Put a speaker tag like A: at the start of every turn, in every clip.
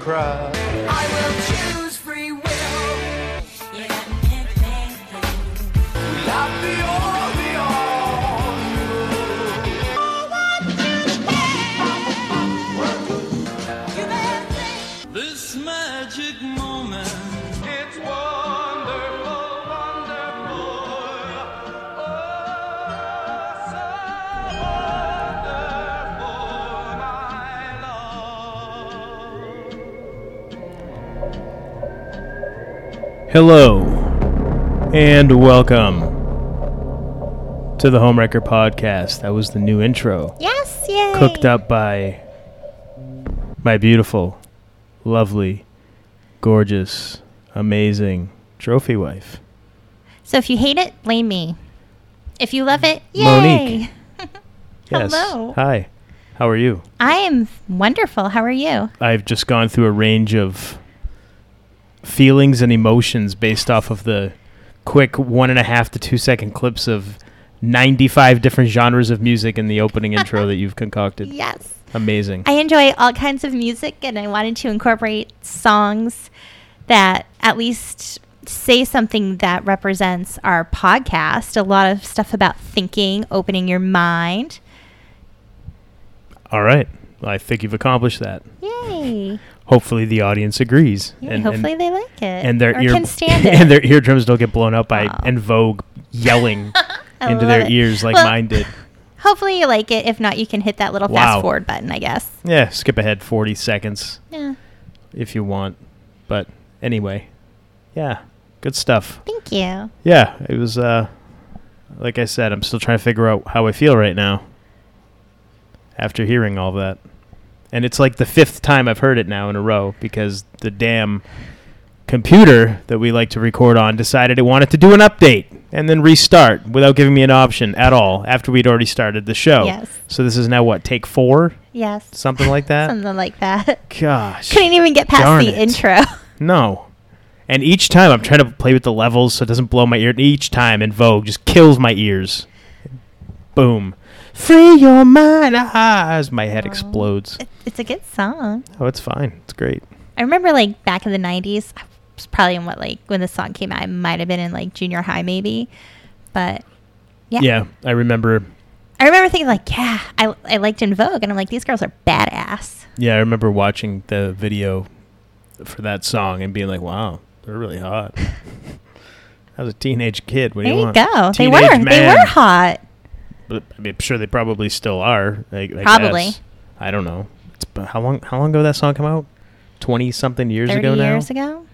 A: witchcraft.
B: Hello, and welcome to the Homewrecker Podcast. That was the new intro,
C: Yes, yay.
B: cooked up by my beautiful, lovely, gorgeous, amazing trophy wife.
C: So if you hate it, blame me. If you love it, yay.
B: Monique. Yes.
C: Hello.
B: Hi. How are you?
C: I am wonderful. How are you?
B: I've just gone through a range of feelings and emotions based off of the quick one and a half to two second clips of 95 different genres of music in the opening intro that you've concocted.
C: Yes.
B: Amazing.
C: I enjoy all kinds of music and I wanted to incorporate songs that at least say something that represents our podcast. A lot of stuff about thinking, opening your mind.
B: All right. I think you've accomplished that.
C: Yay.
B: Hopefully the audience agrees.
C: Yay. Hopefully they like it.
B: and their
C: or
B: ear
C: can stand it.
B: and their eardrums don't get blown out by. En Vogue yelling into their
C: it.
B: ears like
C: Well,
B: mine did.
C: Hopefully you like it. If not, you can hit that little
B: Wow.
C: fast forward button, I guess.
B: Yeah, skip ahead 40 seconds
C: Yeah.
B: if you want. But anyway, yeah, good stuff.
C: Thank you.
B: Yeah, it was uh like I said, I'm still trying to figure out how I feel right now after hearing all that. And it's like the fifth time I've heard it now in a row because the damn computer that we like to record on decided it wanted to do an update and then restart without giving me an option at all after we'd already started the show.
C: Yes.
B: So this is now what, take 4?
C: Yes.
B: Something like that?
C: Something like that.
B: Gosh.
C: Couldn't even get past the
B: it.
C: intro.
B: No. And each time I'm trying to play with the levels so it doesn't blow my ear. Each time En Vogue just kills my ears. Boom. Free your mind ah, as my head
C: Aw.
B: explodes.
C: It- It's a good song.
B: Oh, it's fine. It's great.
C: I remember like back in the 90s, I was probably in what like when the song came out, I might have been in like junior high maybe. But yeah.
B: Yeah, I remember.
C: I remember thinking like, yeah, I, I liked En Vogue. And I'm like, these girls are badass.
B: Yeah, I remember watching the video for that song and being like, "Wow, they're really hot." I was a teenage kid. What do
C: there
B: you
C: you
B: want?
C: go. They
B: Teenage
C: were. They
B: man.
C: were hot.
B: But I mean, I'm sure they probably still are. I, I
C: Probably.
B: guess. I don't know. It's, but how long? How long ago did that song come out? Twenty something years ago now.
C: years ago?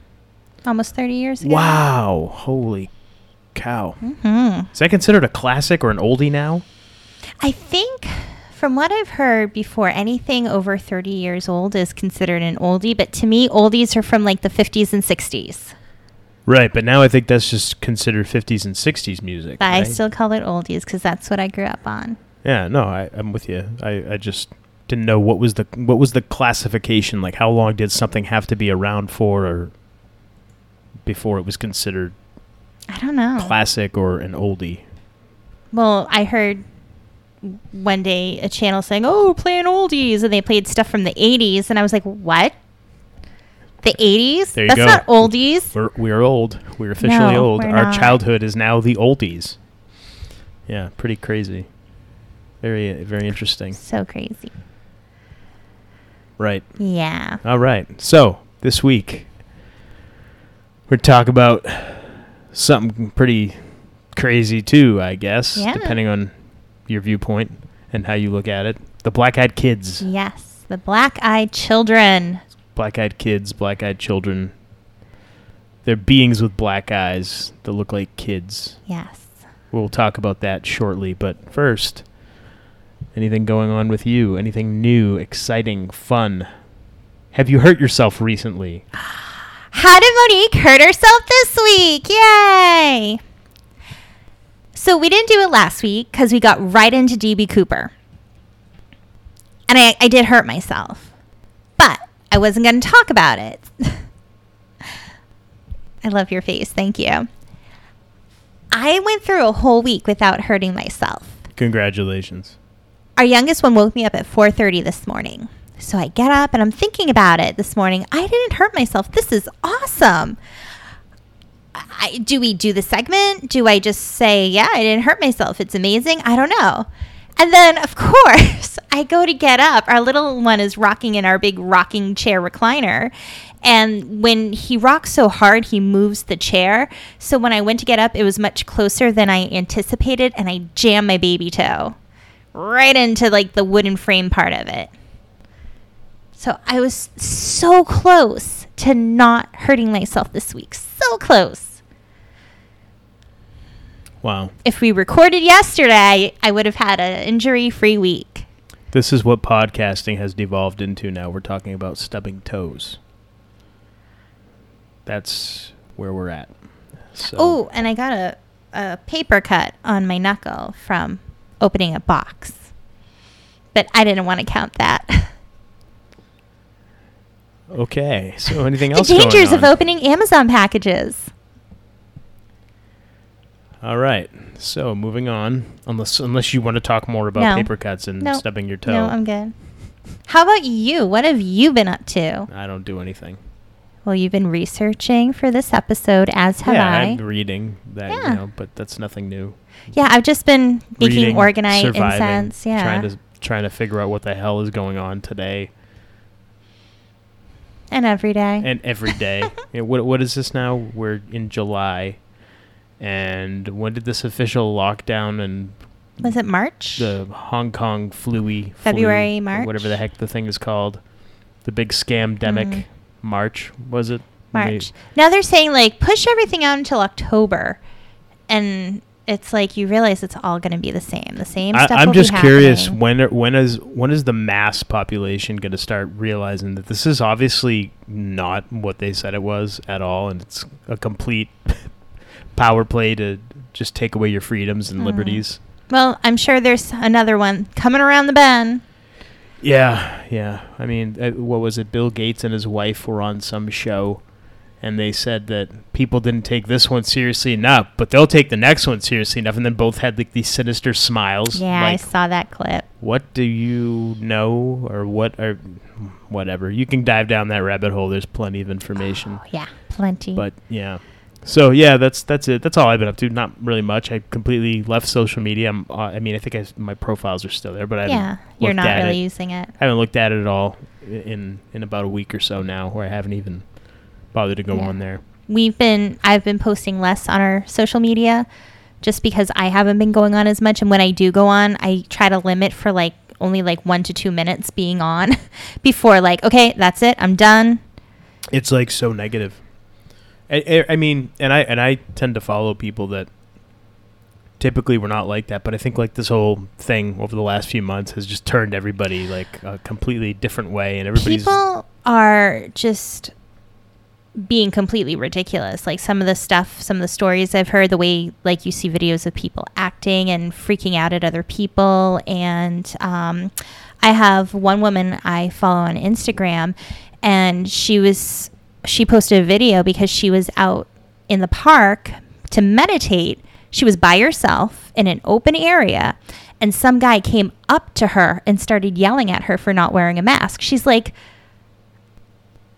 C: Almost 30 years ago.
B: Wow! Holy cow!
C: hmm
B: Is that considered a classic or an oldie now?
C: I think from what I've heard before, anything over 30 years old is considered an oldie. But to me, oldies are from like the 50s and 60s.
B: Right, but now I think that's just considered 50s and 60s music.
C: But I still call it oldies because that's what I grew up on.
B: Yeah, no, I, I'm with you. I, I just didn't know what was the what was the classification like. How long did something have to be around for, or before it was considered
C: I don't know.
B: classic or an oldie?
C: Well, I heard one day a channel saying, "Oh, playing oldies," and they played stuff from the '80s, and I was like, "What? The '80s?
B: There you
C: That's
B: go.
C: not oldies."
B: We're we're old. We're officially
C: No,
B: old.
C: we're
B: Our
C: not.
B: childhood is now the oldies. Yeah, pretty crazy. Very very interesting.
C: So crazy.
B: Right.
C: Yeah.
B: All right. So this week we're talk about something pretty crazy too, I guess,
C: Yeah.
B: depending on your viewpoint and how you look at it. The Black-Eyed Kids.
C: Yes. The black-eyed children.
B: Black-Eyed Kids, Black-Eyed Children. They're beings with black eyes that look like kids.
C: Yes.
B: We'll talk about that shortly, but first, anything going on with you? Anything new, exciting, fun? Have you hurt yourself recently?
C: How did Monique hurt herself this week? Yay! So we didn't do it last week because we got right into DB Cooper. And I, I did hurt myself. I wasn't going to talk about it. I love your face. Thank you. I went through a whole week without hurting myself.
B: Congratulations.
C: Our youngest one woke me up at 4:30 this morning. So I get up and I'm thinking about it this morning. I didn't hurt myself. This is awesome. I, do we do the segment? Do I just say, yeah, I didn't hurt myself? It's amazing. I don't know. And then, of course, I go to get up. Our little one is rocking in our big rocking chair recliner. And when he rocks so hard, he moves the chair. So when I went to get up, it was much closer than I anticipated. And I jammed my baby toe right into like the wooden frame part of it. So I was so close to not hurting myself this week. So close.
B: Wow.
C: If we recorded yesterday, I would have had an injury free week.
B: This is what podcasting has devolved into now. We're talking about stubbing toes. That's where we're at. So,
C: Oh, and I got a, a paper cut on my knuckle from opening a box. But I didn't want to count that.
B: okay. So anything else?
C: the
B: dangers
C: of opening Amazon packages.
B: All right. So moving on, unless unless you want to talk more about
C: No.
B: paper cuts and
C: No.
B: stubbing your toe.
C: No, I'm good. How about you? What have you been up to?
B: I don't do anything.
C: Well, you've been researching for this episode, as have
B: yeah,
C: I.
B: I'm reading that,
C: Yeah.
B: you know, but that's nothing new.
C: yeah, I've just been making
B: Reading,
C: orgonite
B: surviving,
C: incense. Yeah.
B: Trying to trying to figure out what the hell is going on today
C: and every day.
B: and every day. Yeah, what what is this now? We're in July, and when did this official lockdown and
C: Was it March?
B: the Hong Kong flu
C: February,
B: flu,
C: March?
B: whatever the heck the thing is called, the big scam demic,
C: Mm.
B: March was it? When they-
C: March. Now they're saying like push everything out until October, and it's like you realize it's all going to be the same. The same
B: I,
C: stuff.
B: I'm just curious when are- when is when is the mass population going to start realizing that this is obviously not what they said it was at all, and it's a complete power play to just take away your freedoms and
C: Mm.
B: liberties.
C: Well, I'm sure there's another one coming around the bend.
B: Yeah, yeah. I mean, uh, what was it? Bill Gates and his wife were on some show, and they said that people didn't take this one seriously enough, but they'll take the next one seriously enough, and then both had like these sinister smiles.
C: Yeah, I saw that clip.
B: what do you know or what or whatever you can dive down that rabbit hole there's plenty of information
C: Oh, yeah, plenty.
B: but yeah so yeah that's that's it that's all i've been up to not really much i completely left social media I'm, uh, i mean i think I, my profiles are still there but i
C: yeah, you're not really
B: it.
C: using it.
B: I haven't looked at it at all in in about a week or so now where i haven't even bothered to go
C: Yeah.
B: on there
C: We've been I've been posting less on our social media just because I haven't been going on as much and when I do go on, I try to limit for like only like 1 to 2 minutes being on before like okay, that's it. I'm done.
B: it's like so negative. I, I- mean, and I and I tend to follow people that typically were not like that, but I think like this whole thing over the last few months has just turned everybody like a completely different way, and everybody's
C: People are just being completely ridiculous. Like some of the stuff, some of the stories I've heard, the way like you see videos of people acting and freaking out at other people. And um, I have one woman I follow on Instagram, and she was she posted a video because she was out in the park to meditate. She was by herself in an open area, and some guy came up to her and started yelling at her for not wearing a mask. She's like,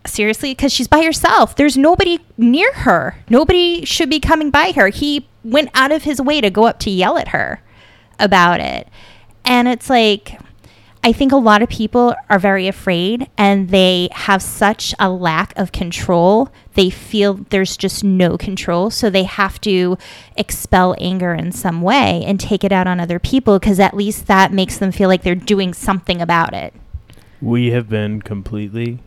C: seriously? Because she's by herself. There's nobody near her. Nobody should be coming by her. He went out of his way to go up to yell at her about it. And it's like i think a lot of people are very afraid and they have such a lack of control. They feel there's just no control. So they have to expel anger in some way and take it out on other people because at least that makes them feel like they're doing something about it.
B: We have been completely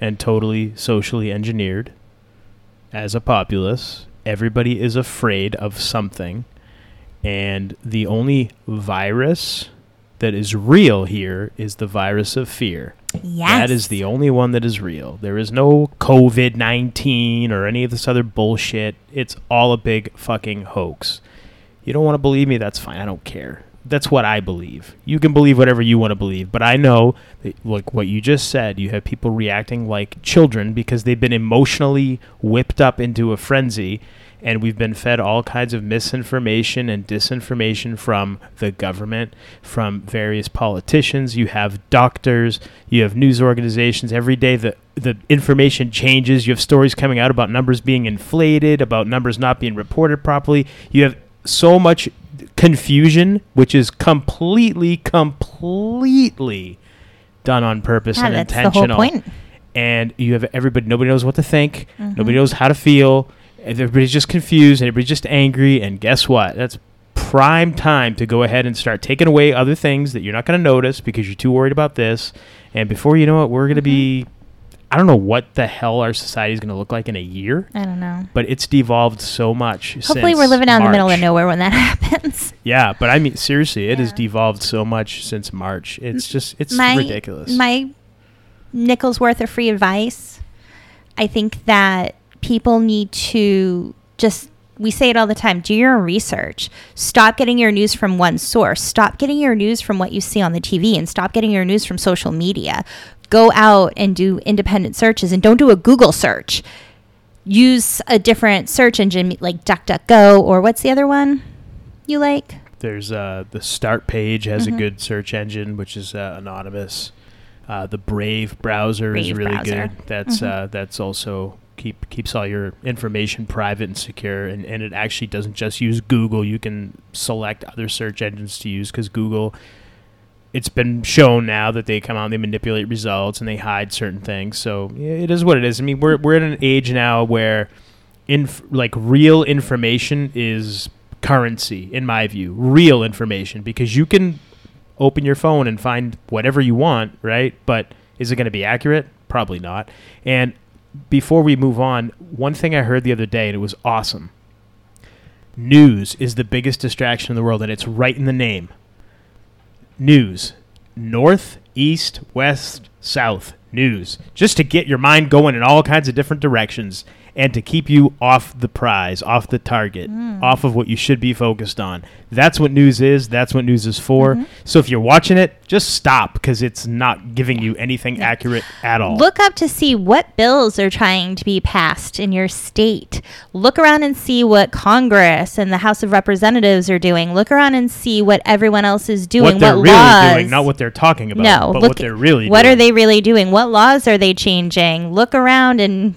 B: and totally socially engineered as a populace. Everybody is afraid of something, and the only virus that is real here is the virus of fear.
C: yes
B: That is the only one that is real. There is no COVID 19 or any of this other bullshit. It's all a big fucking hoax. You don't want to believe me? That's fine. I don't care. that's what I believe. You can believe whatever you want to believe, but I know that, like what you just said, you have people reacting like children because they've been emotionally whipped up into a frenzy and we've been fed all kinds of misinformation and disinformation from the government, from various politicians. You have doctors, you have news organizations. Every day, the the information changes. You have stories coming out about numbers being inflated, about numbers not being reported properly. You have so much confusion, which is completely, completely done on purpose
C: Yeah,
B: and
C: that's the whole
B: intentional
C: point.
B: and you have everybody nobody knows what to think
C: Mm-hmm.
B: nobody knows how to feel everybody's just confused and everybody's just angry and guess what that's prime time to go ahead and start taking away other things that you're not going to notice because you're too worried about this and before you know it we're going to be
C: Mm-hmm.
B: i don't know what the hell our society is going to look like in a year
C: I don't know.
B: but it's devolved so much
C: Hopefully, we're living out in the middle of nowhere when that happens.
B: yeah but i mean seriously it has devolved so much since march it's just it's
C: my,
B: ridiculous
C: My nickel's worth of free advice. I think that people need to just we say it all the time do your own research stop getting your news from one source stop getting your news from what you see on the tv and stop getting your news from social media go out and do independent searches and don't do a google search use a different search engine like duckduckgo or what's the other one you like
B: There's uh, the Start page has
C: Mhm.
B: a good search engine, which is uh, anonymous. Uh, the Brave browser is really
C: browser.
B: good. That's
C: Mhm.
B: uh, that's also keep keeps all your information private and secure, and, and it actually doesn't just use Google. You can select other search engines to use because Google. It's been shown now that they come out and they manipulate results and they hide certain things. So it is what it is. I mean, we're we're in an age now where, inf- like real information is currency in my view real information because you can open your phone and find whatever you want right but is it going to be accurate probably not and before we move on one thing i heard the other day and it was awesome. News is the biggest distraction in the world and it's right in the name. News. North east west south. News. Just to get your mind going in all kinds of different directions and to keep you off the prize off the target mm. off of what you should be focused on. That's what news is. That's what news is for. Mm-hmm. So if you're watching it just stop because it's not giving you anything accurate at all
C: Look up to see what bills are trying to be passed in your state. Look around and see what Congress and the House of Representatives are doing. Look around and see what everyone else is doing.
B: what they're
C: what
B: really
C: laws.
B: doing not what they're talking about
C: no,
B: but
C: look
B: what they're really
C: What
B: doing.
C: are they really doing? What laws are they changing? Look around and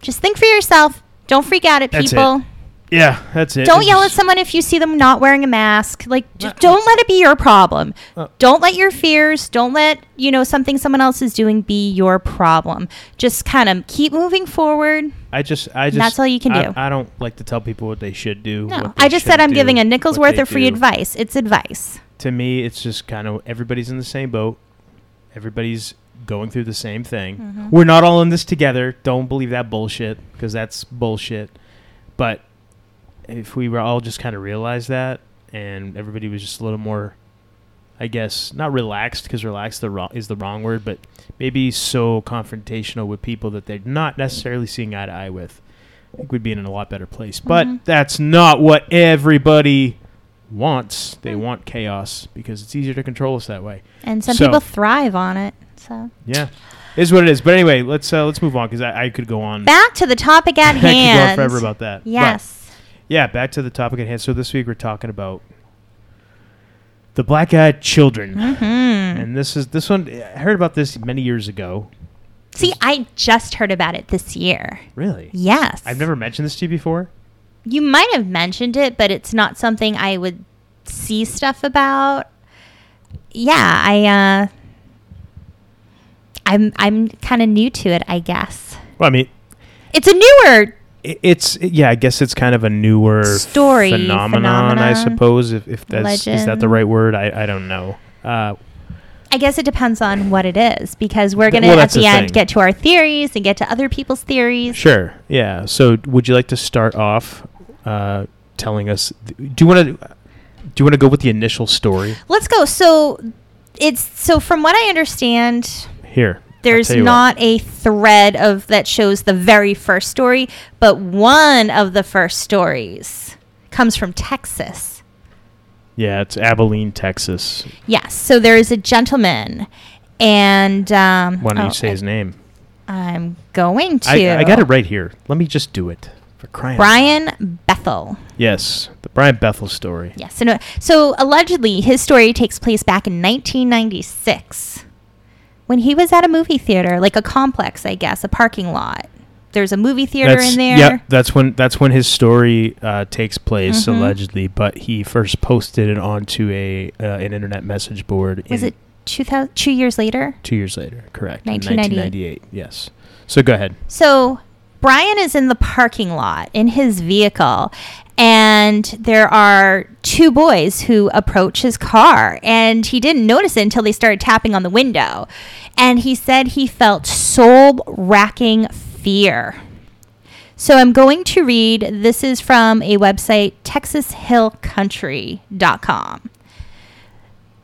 C: just think for yourself. Don't freak out at
B: That's it.
C: People.
B: yeah that's it
C: Don't
B: It's
C: yell at someone if you see them not wearing a mask. Like, just don't let it be your problem.
B: Uh.
C: don't let your fears, don't let, you know, something someone else is doing be your problem. Just kind of keep moving forward.
B: I just, I just.
C: That's all you can
B: I-
C: do.
B: I, don't like to tell people what they should do.
C: No,
B: they
C: I just said I'm giving a nickel's worth of free
B: do.
C: advice. It's advice.
B: To me, it's just kind of everybody's in the same boat. Everybody's going through the same thing.
C: Mm-hmm.
B: We're not all in this together. Don't believe that bullshit because that's bullshit. But if we were all just kind of realized that, and everybody was just a little more, I guess, not relaxed because relaxed the wrong, is the wrong word, but maybe so confrontational with people that they're not necessarily seeing eye to eye with, I think we'd be in a lot better place. But
C: Mhm.
B: that's not what everybody wants. They want chaos because it's easier to control us that way.
C: And some
B: So-
C: people thrive on it. So
B: Yeah, is what it is. But anyway, let's uh, let's move on because I, I could go on.
C: back to the topic at
B: I could go on
C: hand.
B: forever about that. But,
C: Yes.
B: Yeah, back to the topic at hand. So this week we're talking about the black-eyed children,
C: hmm
B: and this is this one. I heard about this many years ago.
C: See, I just heard about it this year.
B: Really,
C: Yes.
B: I've never mentioned this to you before.
C: You might have mentioned it, but it's not something I would see stuff about. Yeah, I uh I'm I'm kind of new to it, I guess.
B: Well, I mean,
C: It's a newer
B: it's yeah. I guess it's kind of a newer
C: Story,
B: phenomenon. I suppose if, if that's is that the right word? I I don't know. Uh,
C: I guess it depends on what it is because we're going to
B: well,
C: at the
B: the
C: end
B: thing.
C: get to our theories and get to other people's theories.
B: Sure. Yeah. So, would you like to start off uh, telling us? Do you want to? Do you want to go with the initial story
C: Let's go. So it's so from what I understand,
B: here?
C: There's
B: you what.
C: not a thread of that shows the very first story, but one of the first stories comes from Texas.
B: Yeah, it's Abilene, Texas.
C: Yes. So there is a gentleman, and um,
B: Why don't
C: oh,
B: you say his name?
C: I'm going to.
B: I, I got it right here. Let me just do it for crying. out.
C: Brian Bethel.
B: Yes, the Brian Bethel story.
C: Yes. So, no, so allegedly, his story takes place back in 1996 when he was at a movie theater, like a complex, I guess, a parking lot. There's a movie theater
B: That's,
C: in there.
B: Yep, that's when that's when his story uh, takes place
C: Mhm.
B: allegedly. But he first posted it onto a uh, an internet message board.
C: Was it 2000, two years later?
B: two years later? Correct.
C: 1998.
B: 1998. Yes. So go ahead.
C: So Brian is in the parking lot in his vehicle, and there are two boys who approach his car, and he didn't notice it until they started tapping on the window. And he said he felt soul racking fear. So I'm going to read this is from a website, texashillcountry.com.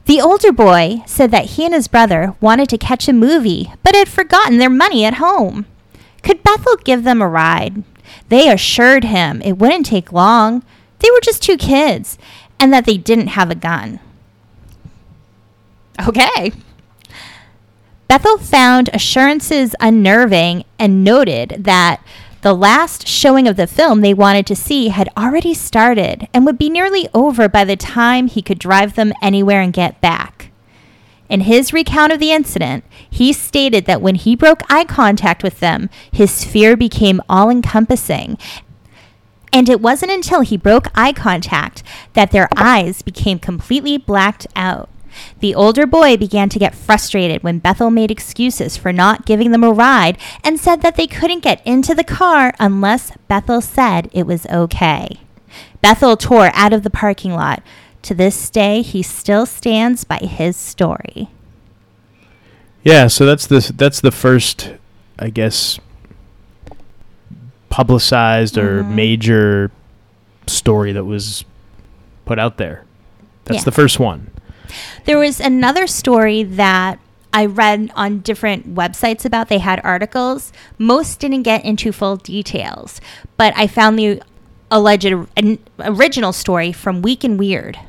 C: The older boy said that he and his brother wanted to catch a movie, but had forgotten their money at home. Could Bethel give them a ride? They assured him it wouldn't take long. They were just two kids, and that they didn't have a gun. Okay. Bethel found assurances unnerving and noted that the last showing of the film they wanted to see had already started and would be nearly over by the time he could drive them anywhere and get back. In his recount of the incident, he stated that when he broke eye contact with them, his fear became all encompassing. And it wasn't until he broke eye contact that their eyes became completely blacked out. The older boy began to get frustrated when Bethel made excuses for not giving them a ride and said that they couldn't get into the car unless Bethel said it was okay. Bethel tore out of the parking lot. To this day, he still stands by his story.
B: Yeah. So that's the that's the first, I guess, publicized or
C: Mhm.
B: major story that was put out there. That's
C: Yeah.
B: the first one.
C: There was another story that I read on different websites about. They had articles. Most didn't get into full details, but I found the alleged an original story from Week in Weird.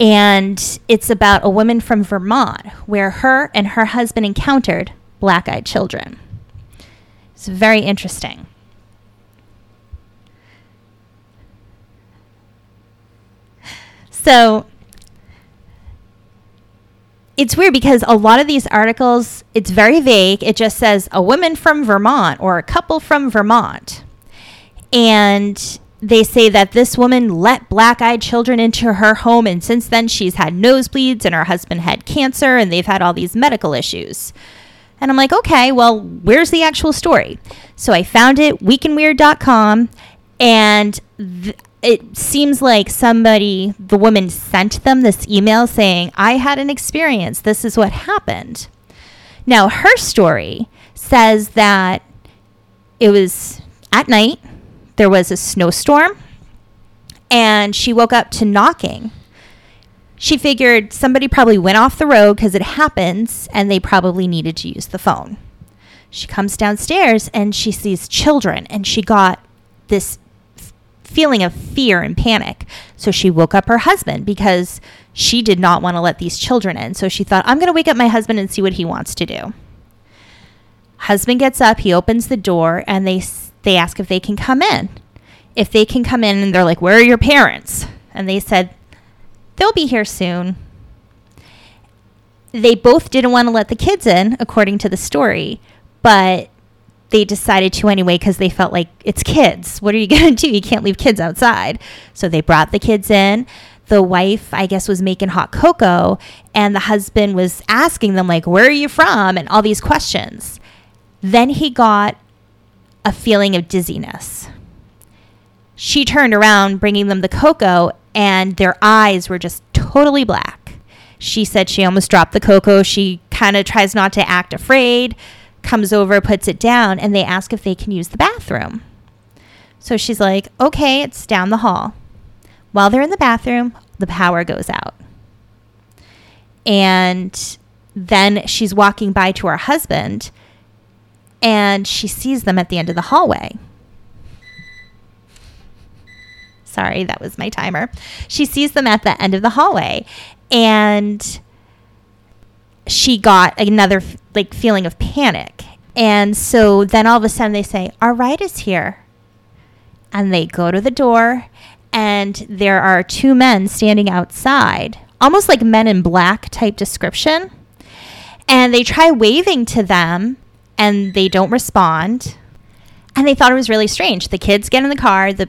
C: And it's about a woman from Vermont where her and her husband encountered black eyed children. It's very interesting. So it's weird because a lot of these articles, it's very vague. It just says a woman from Vermont or a couple from Vermont. And they say that this woman let black eyed children into her home, and since then she's had nosebleeds, and her husband had cancer, and they've had all these medical issues. And I'm like, okay, well, where's the actual story? So I found it, weekinweird.com, and th- it seems like somebody, the woman sent them this email saying, I had an experience. This is what happened. Now, her story says that it was at night, there was a snowstorm, and she woke up to knocking. She figured somebody probably went off the road because it happens and they probably needed to use the phone. She comes downstairs and she sees children and she got this f- feeling of fear and panic. So she woke up her husband because she did not want to let these children in. So she thought, I'm going to wake up my husband and see what he wants to do. Husband gets up, he opens the door and they they ask if they can come in. If they can come in and they're like, "Where are your parents?" And they said, "They'll be here soon." They both didn't want to let the kids in, according to the story, but they decided to anyway because they felt like it's kids. What are you going to do? You can't leave kids outside. So they brought the kids in. The wife, I guess, was making hot cocoa, and the husband was asking them, like, where are you from? And all these questions. Then he got a feeling of dizziness. She turned around, bringing them the cocoa, and their eyes were just totally black. She said she almost dropped the cocoa. She kind of tries not to act afraid, comes over, puts it down, and they ask if they can use the bathroom. So she's like, okay, it's down the hall. While they're in the bathroom, the power goes out. And then she's walking by to her husband and she sees them at the end of the hallway. Sorry, that was my timer. She sees them at the end of the hallway and she got another like feeling of panic. And so then all of a sudden they say, "Our ride is here." And they go to the door and there are two men standing outside, almost like men in black type description. And they try waving to them and they don't respond. And they thought it was really strange. The kids get in the car, the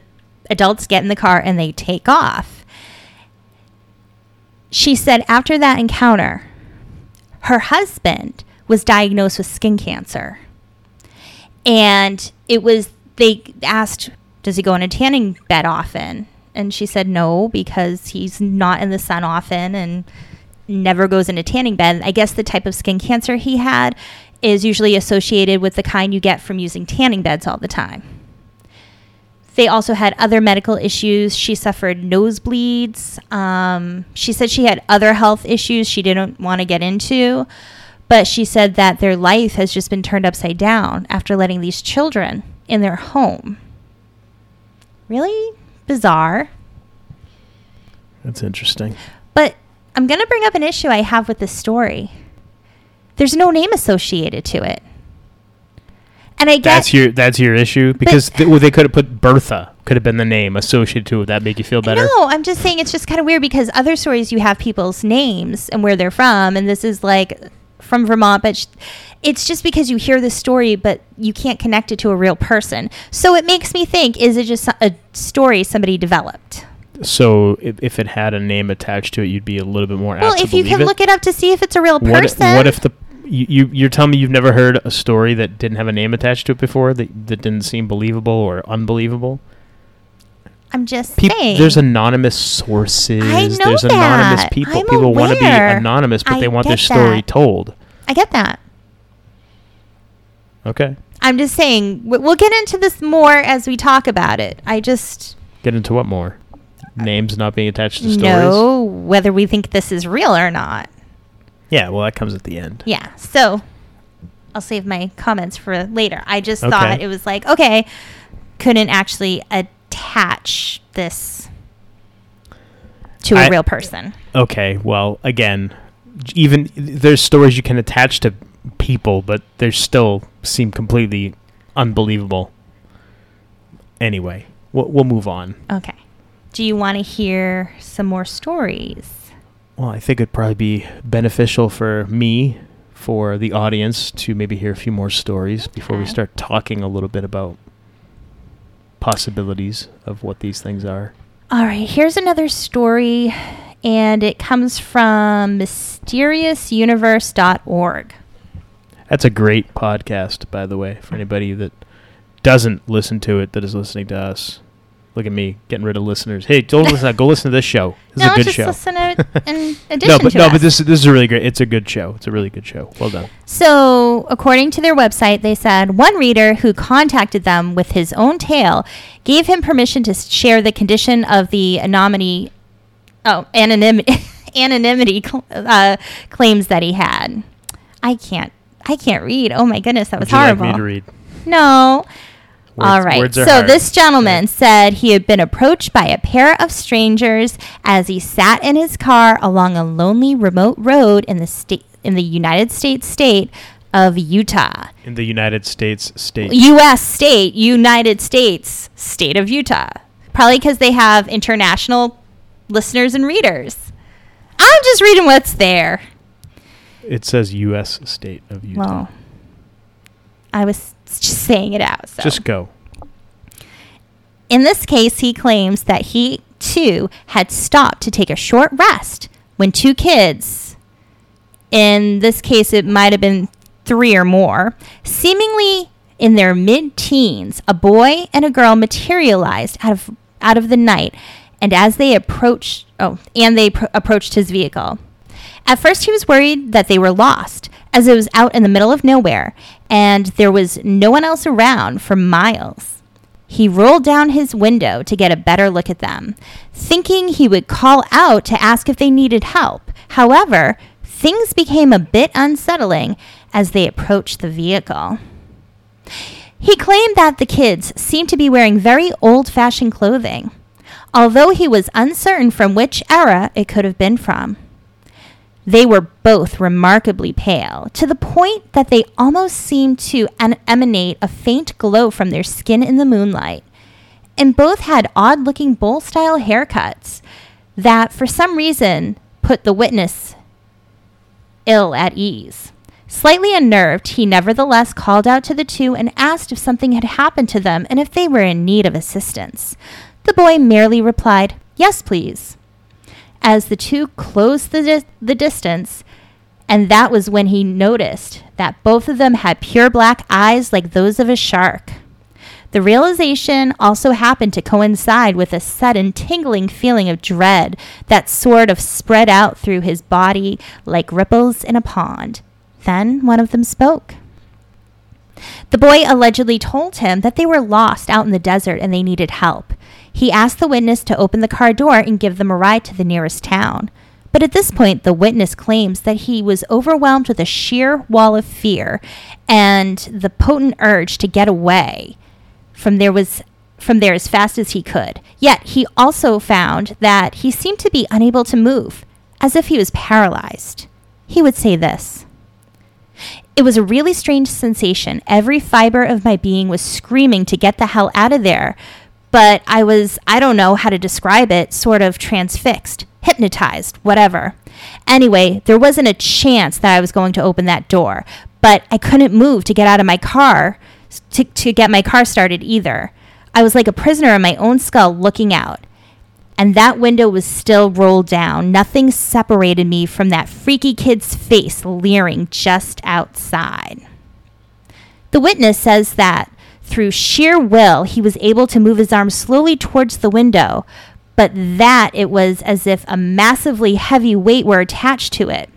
C: adults get in the car, and they take off. She said after that encounter, her husband was diagnosed with skin cancer. And it was, they asked, does he go in a tanning bed often? And she said no, because he's not in the sun often and never goes into tanning bed. I guess the type of skin cancer he had is usually associated with the kind you get from using tanning beds all the time. They also had other medical issues. She suffered nosebleeds. Um, she said she had other health issues she didn't want to get into, but she said that their life has just been turned upside down after letting these children in their home. Really bizarre.
B: That's interesting.
C: But I'm going to bring up an issue I have with this story. There's no name associated to it. And I get
B: That's your that's your issue because th- well, they could have put Bertha could have been the name associated to it. Would that make you feel better?
C: No, I'm just saying it's just kind of weird because other stories you have people's names and where they're from, and this is like from Vermont, but sh- it's just because you hear the story, but you can't connect it to a real person. So it makes me think: is it just a story somebody developed?
B: So if, if it had a name attached to it, you'd be a little bit more
C: Well, if you can
B: it.
C: look it up to see if it's a real
B: what,
C: person.
B: what if the you, you you're telling me you've never heard a story that didn't have a name attached to it before that that didn't seem believable or unbelievable?
C: I'm just
B: Peop
C: saying.
B: there's anonymous sources.
C: I know
B: there's anonymous
C: that.
B: people.
C: I'm
B: people want to be anonymous, but
C: I
B: they want their story
C: that.
B: told.
C: I get that.
B: Okay.
C: I'm just saying we- we'll get into this more as we talk about it. I just
B: Get into what more? Names not being attached to stories.
C: know whether we think this is real or not.
B: Yeah, well, that comes at the end.
C: Yeah. So I'll save my comments for later. I just
B: Okay.
C: thought it was like, okay, couldn't actually attach this to a
B: I-
C: real person.
B: Okay, well, again, even there's stories you can attach to people, but they still seem completely unbelievable. Anyway, we'll, we'll move on.
C: Okay. Do you want to hear some more stories?
B: Well, I think it'd probably be beneficial for me, for the audience, to maybe hear a few more stories before we start talking a little bit about possibilities of what these things are.
C: All right, here's another story, and it comes from mysteriousuniverse.org.
B: That's a great podcast, by the way, for anybody that doesn't listen to it that is listening to us. Look at me getting rid of listeners. Hey, don't listen. Go listen to this show. This
C: no,
B: is a good
C: just
B: show.
C: listen to it in addition
B: no, but
C: to
B: no,
C: us.
B: but this this is a really great. It's a good show. It's a really good show. Well done.
C: So, according to their website, they said one reader who contacted them with his own tale gave him permission to share the condition of the anonymity, oh, anonymity, anonymity cl- uh, claims that he had. I can't, I can't read. Oh my goodness, that was
B: Would you
C: horrible.
B: like me to read?
C: No.
B: Words-
C: All right. So
B: hard.
C: this gentleman said he had been approached by a pair of strangers as he sat in his car along a lonely remote road in the state in the United States state of Utah.
B: in the United States state.
C: US state, United States state of Utah. Probably cuz they have international listeners and readers. I'm just reading what's there.
B: It says U.S. state of Utah.
C: Well, I was just saying it out. So.
B: Just go.
C: In this case, he claims that he too had stopped to take a short rest when two kids, in this case, it might have been three or more, seemingly in their mid teens, a boy and a girl materialized out of, out of the night. And as they approached, oh, and they pr- approached his vehicle. At first, he was worried that they were lost, as it was out in the middle of nowhere, and there was no one else around for miles. He rolled down his window to get a better look at them, thinking he would call out to ask if they needed help. However, things became a bit unsettling as they approached the vehicle. He claimed that the kids seemed to be wearing very old fashioned clothing. although he was uncertain from which era it could have been from. They were both remarkably pale, to the point that they almost seemed to an- emanate a faint glow from their skin in the moonlight. And both had odd looking bowl style haircuts that, for some reason, put the witness ill at ease. Slightly unnerved, he nevertheless called out to the two and asked if something had happened to them and if they were in need of assistance. The boy merely replied, Yes, please. As the two closed the, dis- the distance, and that was when he noticed that both of them had pure black eyes like those of a shark. The realization also happened to coincide with a sudden tingling feeling of dread that sort of spread out through his body like ripples in a pond. Then one of them spoke. The boy allegedly told him that they were lost out in the desert and they needed help. He asked the witness to open the car door and give them a ride to the nearest town. But at this point, the witness claims that he was overwhelmed with a sheer wall of fear and the potent urge to get away from there was from there as fast as he could. Yet he also found that he seemed to be unable to move, as if he was paralyzed. He would say this. It was a really strange sensation. Every fiber of my being was screaming to get the hell out of there. But I was, I don't know how to describe it, sort of transfixed, hypnotized, whatever. Anyway, there wasn't a chance that I was going to open that door, but I couldn't move to get out of my car, to, to get my car started either. I was like a prisoner in my own skull looking out. And that window was still rolled down. Nothing separated me from that freaky kid's face leering just outside. The witness says that through sheer will, he was able to move his arm slowly towards the window, but that it was as if a massively heavy weight were attached to it.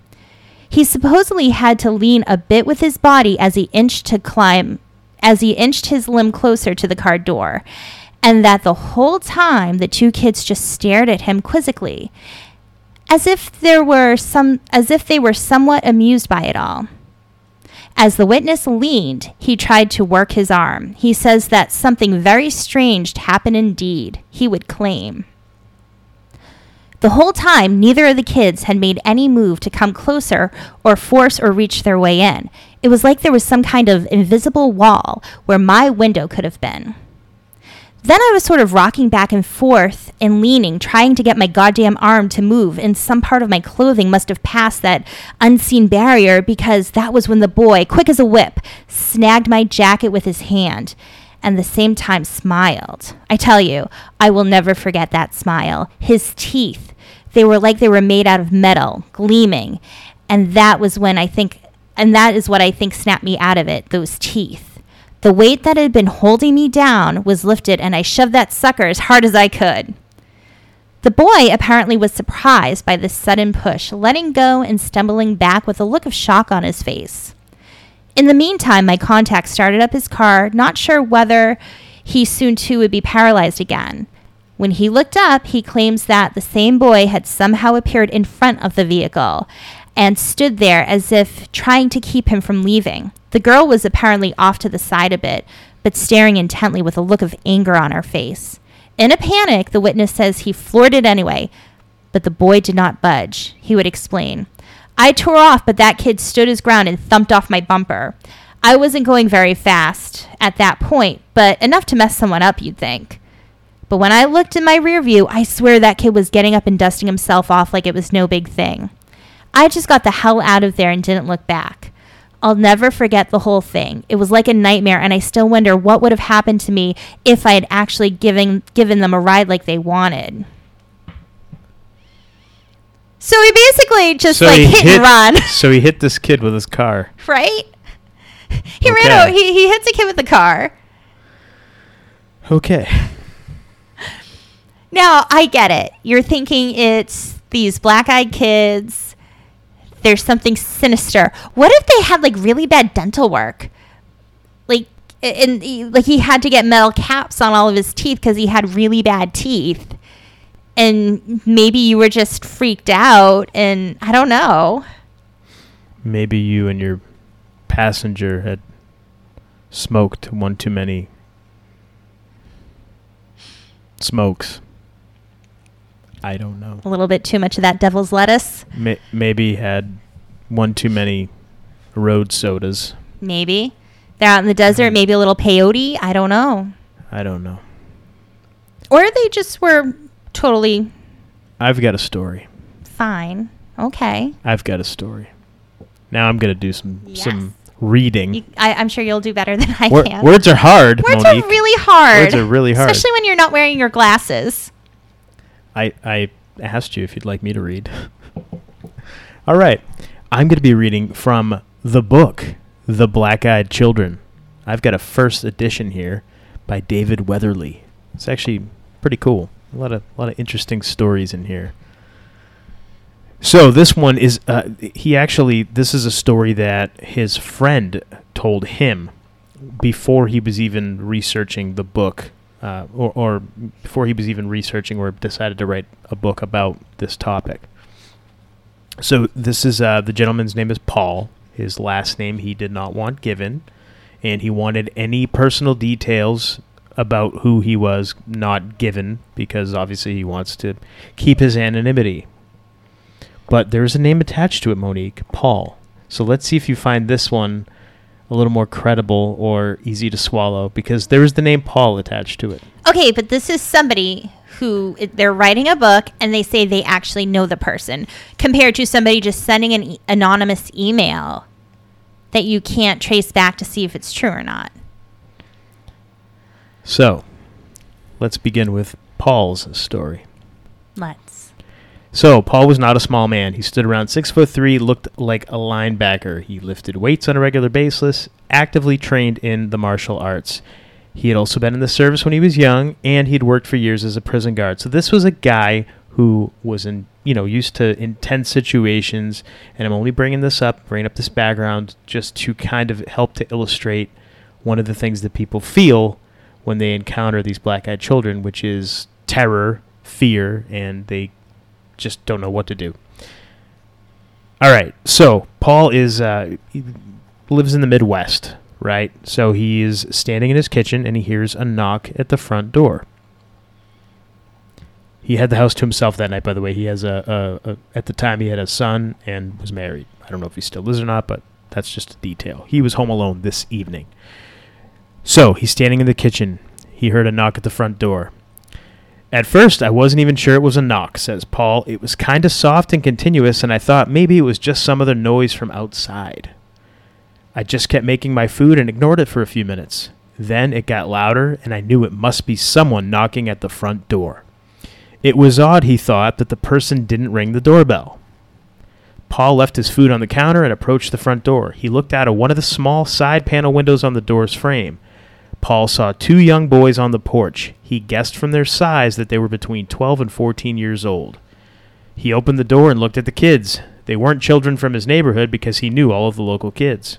C: He supposedly had to lean a bit with his body as he inched to climb as he inched his limb closer to the car door, and that the whole time the two kids just stared at him quizzically, as if there were some as if they were somewhat amused by it all. As the witness leaned, he tried to work his arm. He says that something very strange happened indeed, he would claim. The whole time, neither of the kids had made any move to come closer or force or reach their way in. It was like there was some kind of invisible wall where my window could have been. Then I was sort of rocking back and forth and leaning, trying to get my goddamn arm to move, and some part of my clothing must have passed that unseen barrier because that was when the boy, quick as a whip, snagged my jacket with his hand and the same time smiled. I tell you, I will never forget that smile. His teeth, they were like they were made out of metal, gleaming. And that was when I think, and that is what I think snapped me out of it those teeth. The weight that had been holding me down was lifted, and I shoved that sucker as hard as I could. The boy apparently was surprised by this sudden push, letting go and stumbling back with a look of shock on his face. In the meantime, my contact started up his car, not sure whether he soon too would be paralyzed again. When he looked up, he claims that the same boy had somehow appeared in front of the vehicle and stood there as if trying to keep him from leaving. The girl was apparently off to the side a bit, but staring intently with a look of anger on her face. In a panic, the witness says he floored it anyway, but the boy did not budge. He would explain. I tore off, but that kid stood his ground and thumped off my bumper. I wasn't going very fast at that point, but enough to mess someone up, you'd think. But when I looked in my rear view, I swear that kid was getting up and dusting himself off like it was no big thing. I just got the hell out of there and didn't look back. I'll never forget the whole thing. It was like a nightmare, and I still wonder what would have happened to me if I had actually given given them a ride like they wanted. So he basically just like
B: he
C: hit, and run,
B: So he hit this kid with his car.
C: right? He
B: Okay.
C: ran over. He, he hits a kid with the car.
B: Okay.
C: Now I get it. You're thinking it's these black-eyed kids. There's something sinister. What if they had like really bad dental work? Like, and like he had to get metal caps on all of his teeth because he had really bad teeth. And maybe you were just freaked out, and I don't know.
B: Maybe you and your passenger had smoked one too many smokes. I don't know.
C: A little bit too much of that devil's lettuce?
B: May- maybe had one too many road sodas.
C: Maybe. They're out in the desert, mm-hmm. maybe a little peyote. I don't know.
B: I don't know.
C: Or they just were totally
B: I've got a story.
C: fine. Okay.
B: I've got a story. Now I'm gonna do some
C: Yes.
B: some reading.
C: You, I, I'm sure you'll do better than I
B: Wor-
C: can.
B: words are hard,
C: Words
B: Monique.
C: are really hard.
B: Words are really hard.
C: Especially when you're not wearing your glasses.
B: I I asked you if you'd like me to read. All right, I'm going to be reading from the book The Black-Eyed Children. I've got a first edition here by David Weatherly. It's actually pretty cool. A lot of a lot of interesting stories in here. So this one is uh, he actually this is a story that his friend told him before he was even researching the book, uh, or, or before he was even researching or decided to write a book about this topic. So this is uh, the gentleman's name is Paul. His last name he did not want given, and he wanted any personal details about who he was not given because obviously he wants to keep his anonymity. But there's a name attached to it, Monique, Paul. So let's see if you find this one a little more credible or easy to swallow because there is the name Paul attached to it.
C: Okay, but this is somebody who they're writing a book and they say they actually know the person compared to somebody just sending an e- anonymous email that you can't trace back to see if it's true or not.
B: So let's begin with Paul's story.
C: Let's.
B: So Paul was not a small man. He stood around six foot three, looked like a linebacker. He lifted weights on a regular basis, actively trained in the martial arts. He had also been in the service when he was young, and he'd worked for years as a prison guard. So this was a guy who was in, you know, used to intense situations. And I'm only bringing this up, bringing up this background, just to kind of help to illustrate one of the things that people feel when they encounter these black-eyed children, which is terror, fear, and they just don't know what to do. All right, so Paul is uh, lives in the Midwest, right? So he is standing in his kitchen and he hears a knock at the front door. He had the house to himself that night. By the way, he has a, a, a at the time he had a son and was married. I don't know if he still is or not, but that's just a detail. He was home alone this evening. So he's standing in the kitchen. He heard a knock at the front door. At first, I wasn't even sure it was a knock, says Paul. It was kind of soft and continuous, and I thought maybe it was just some other noise from outside. I just kept making my food and ignored it for a few minutes. Then it got louder, and I knew it must be someone knocking at the front door. It was odd, he thought, that the person didn't ring the doorbell. Paul left his food on the counter and approached the front door. He looked out of one of the small side panel windows on the door's frame. Paul saw two young boys on the porch. He guessed from their size that they were between 12 and 14 years old. He opened the door and looked at the kids. They weren't children from his neighborhood because he knew all of the local kids.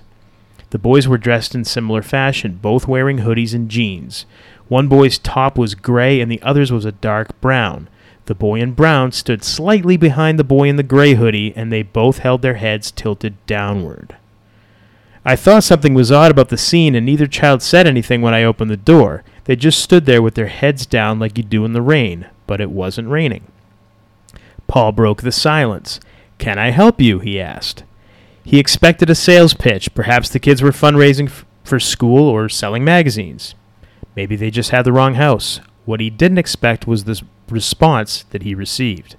B: The boys were dressed in similar fashion, both wearing hoodies and jeans. One boy's top was gray and the other's was a dark brown. The boy in brown stood slightly behind the boy in the gray hoodie, and they both held their heads tilted downward. I thought something was odd about the scene, and neither child said anything when I opened the door. They just stood there with their heads down like you do in the rain, but it wasn't raining. Paul broke the silence. Can I help you? he asked. He expected a sales pitch. Perhaps the kids were fundraising f- for school or selling magazines. Maybe they just had the wrong house. What he didn't expect was the response that he received.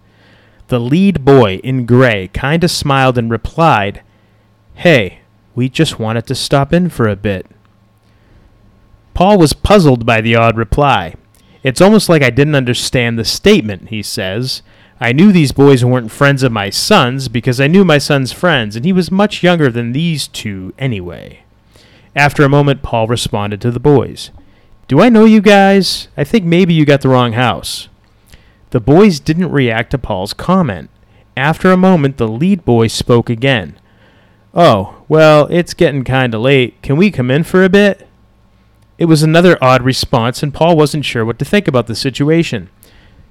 B: The lead boy in gray kind of smiled and replied, Hey, we just wanted to stop in for a bit. Paul was puzzled by the odd reply. It's almost like I didn't understand the statement, he says. I knew these boys weren't friends of my son's because I knew my son's friends, and he was much younger than these two anyway. After a moment, Paul responded to the boys. Do I know you guys? I think maybe you got the wrong house. The boys didn't react to Paul's comment. After a moment, the lead boy spoke again. Oh, well, it's getting kinda late. Can we come in for a bit? It was another odd response, and Paul wasn't sure what to think about the situation.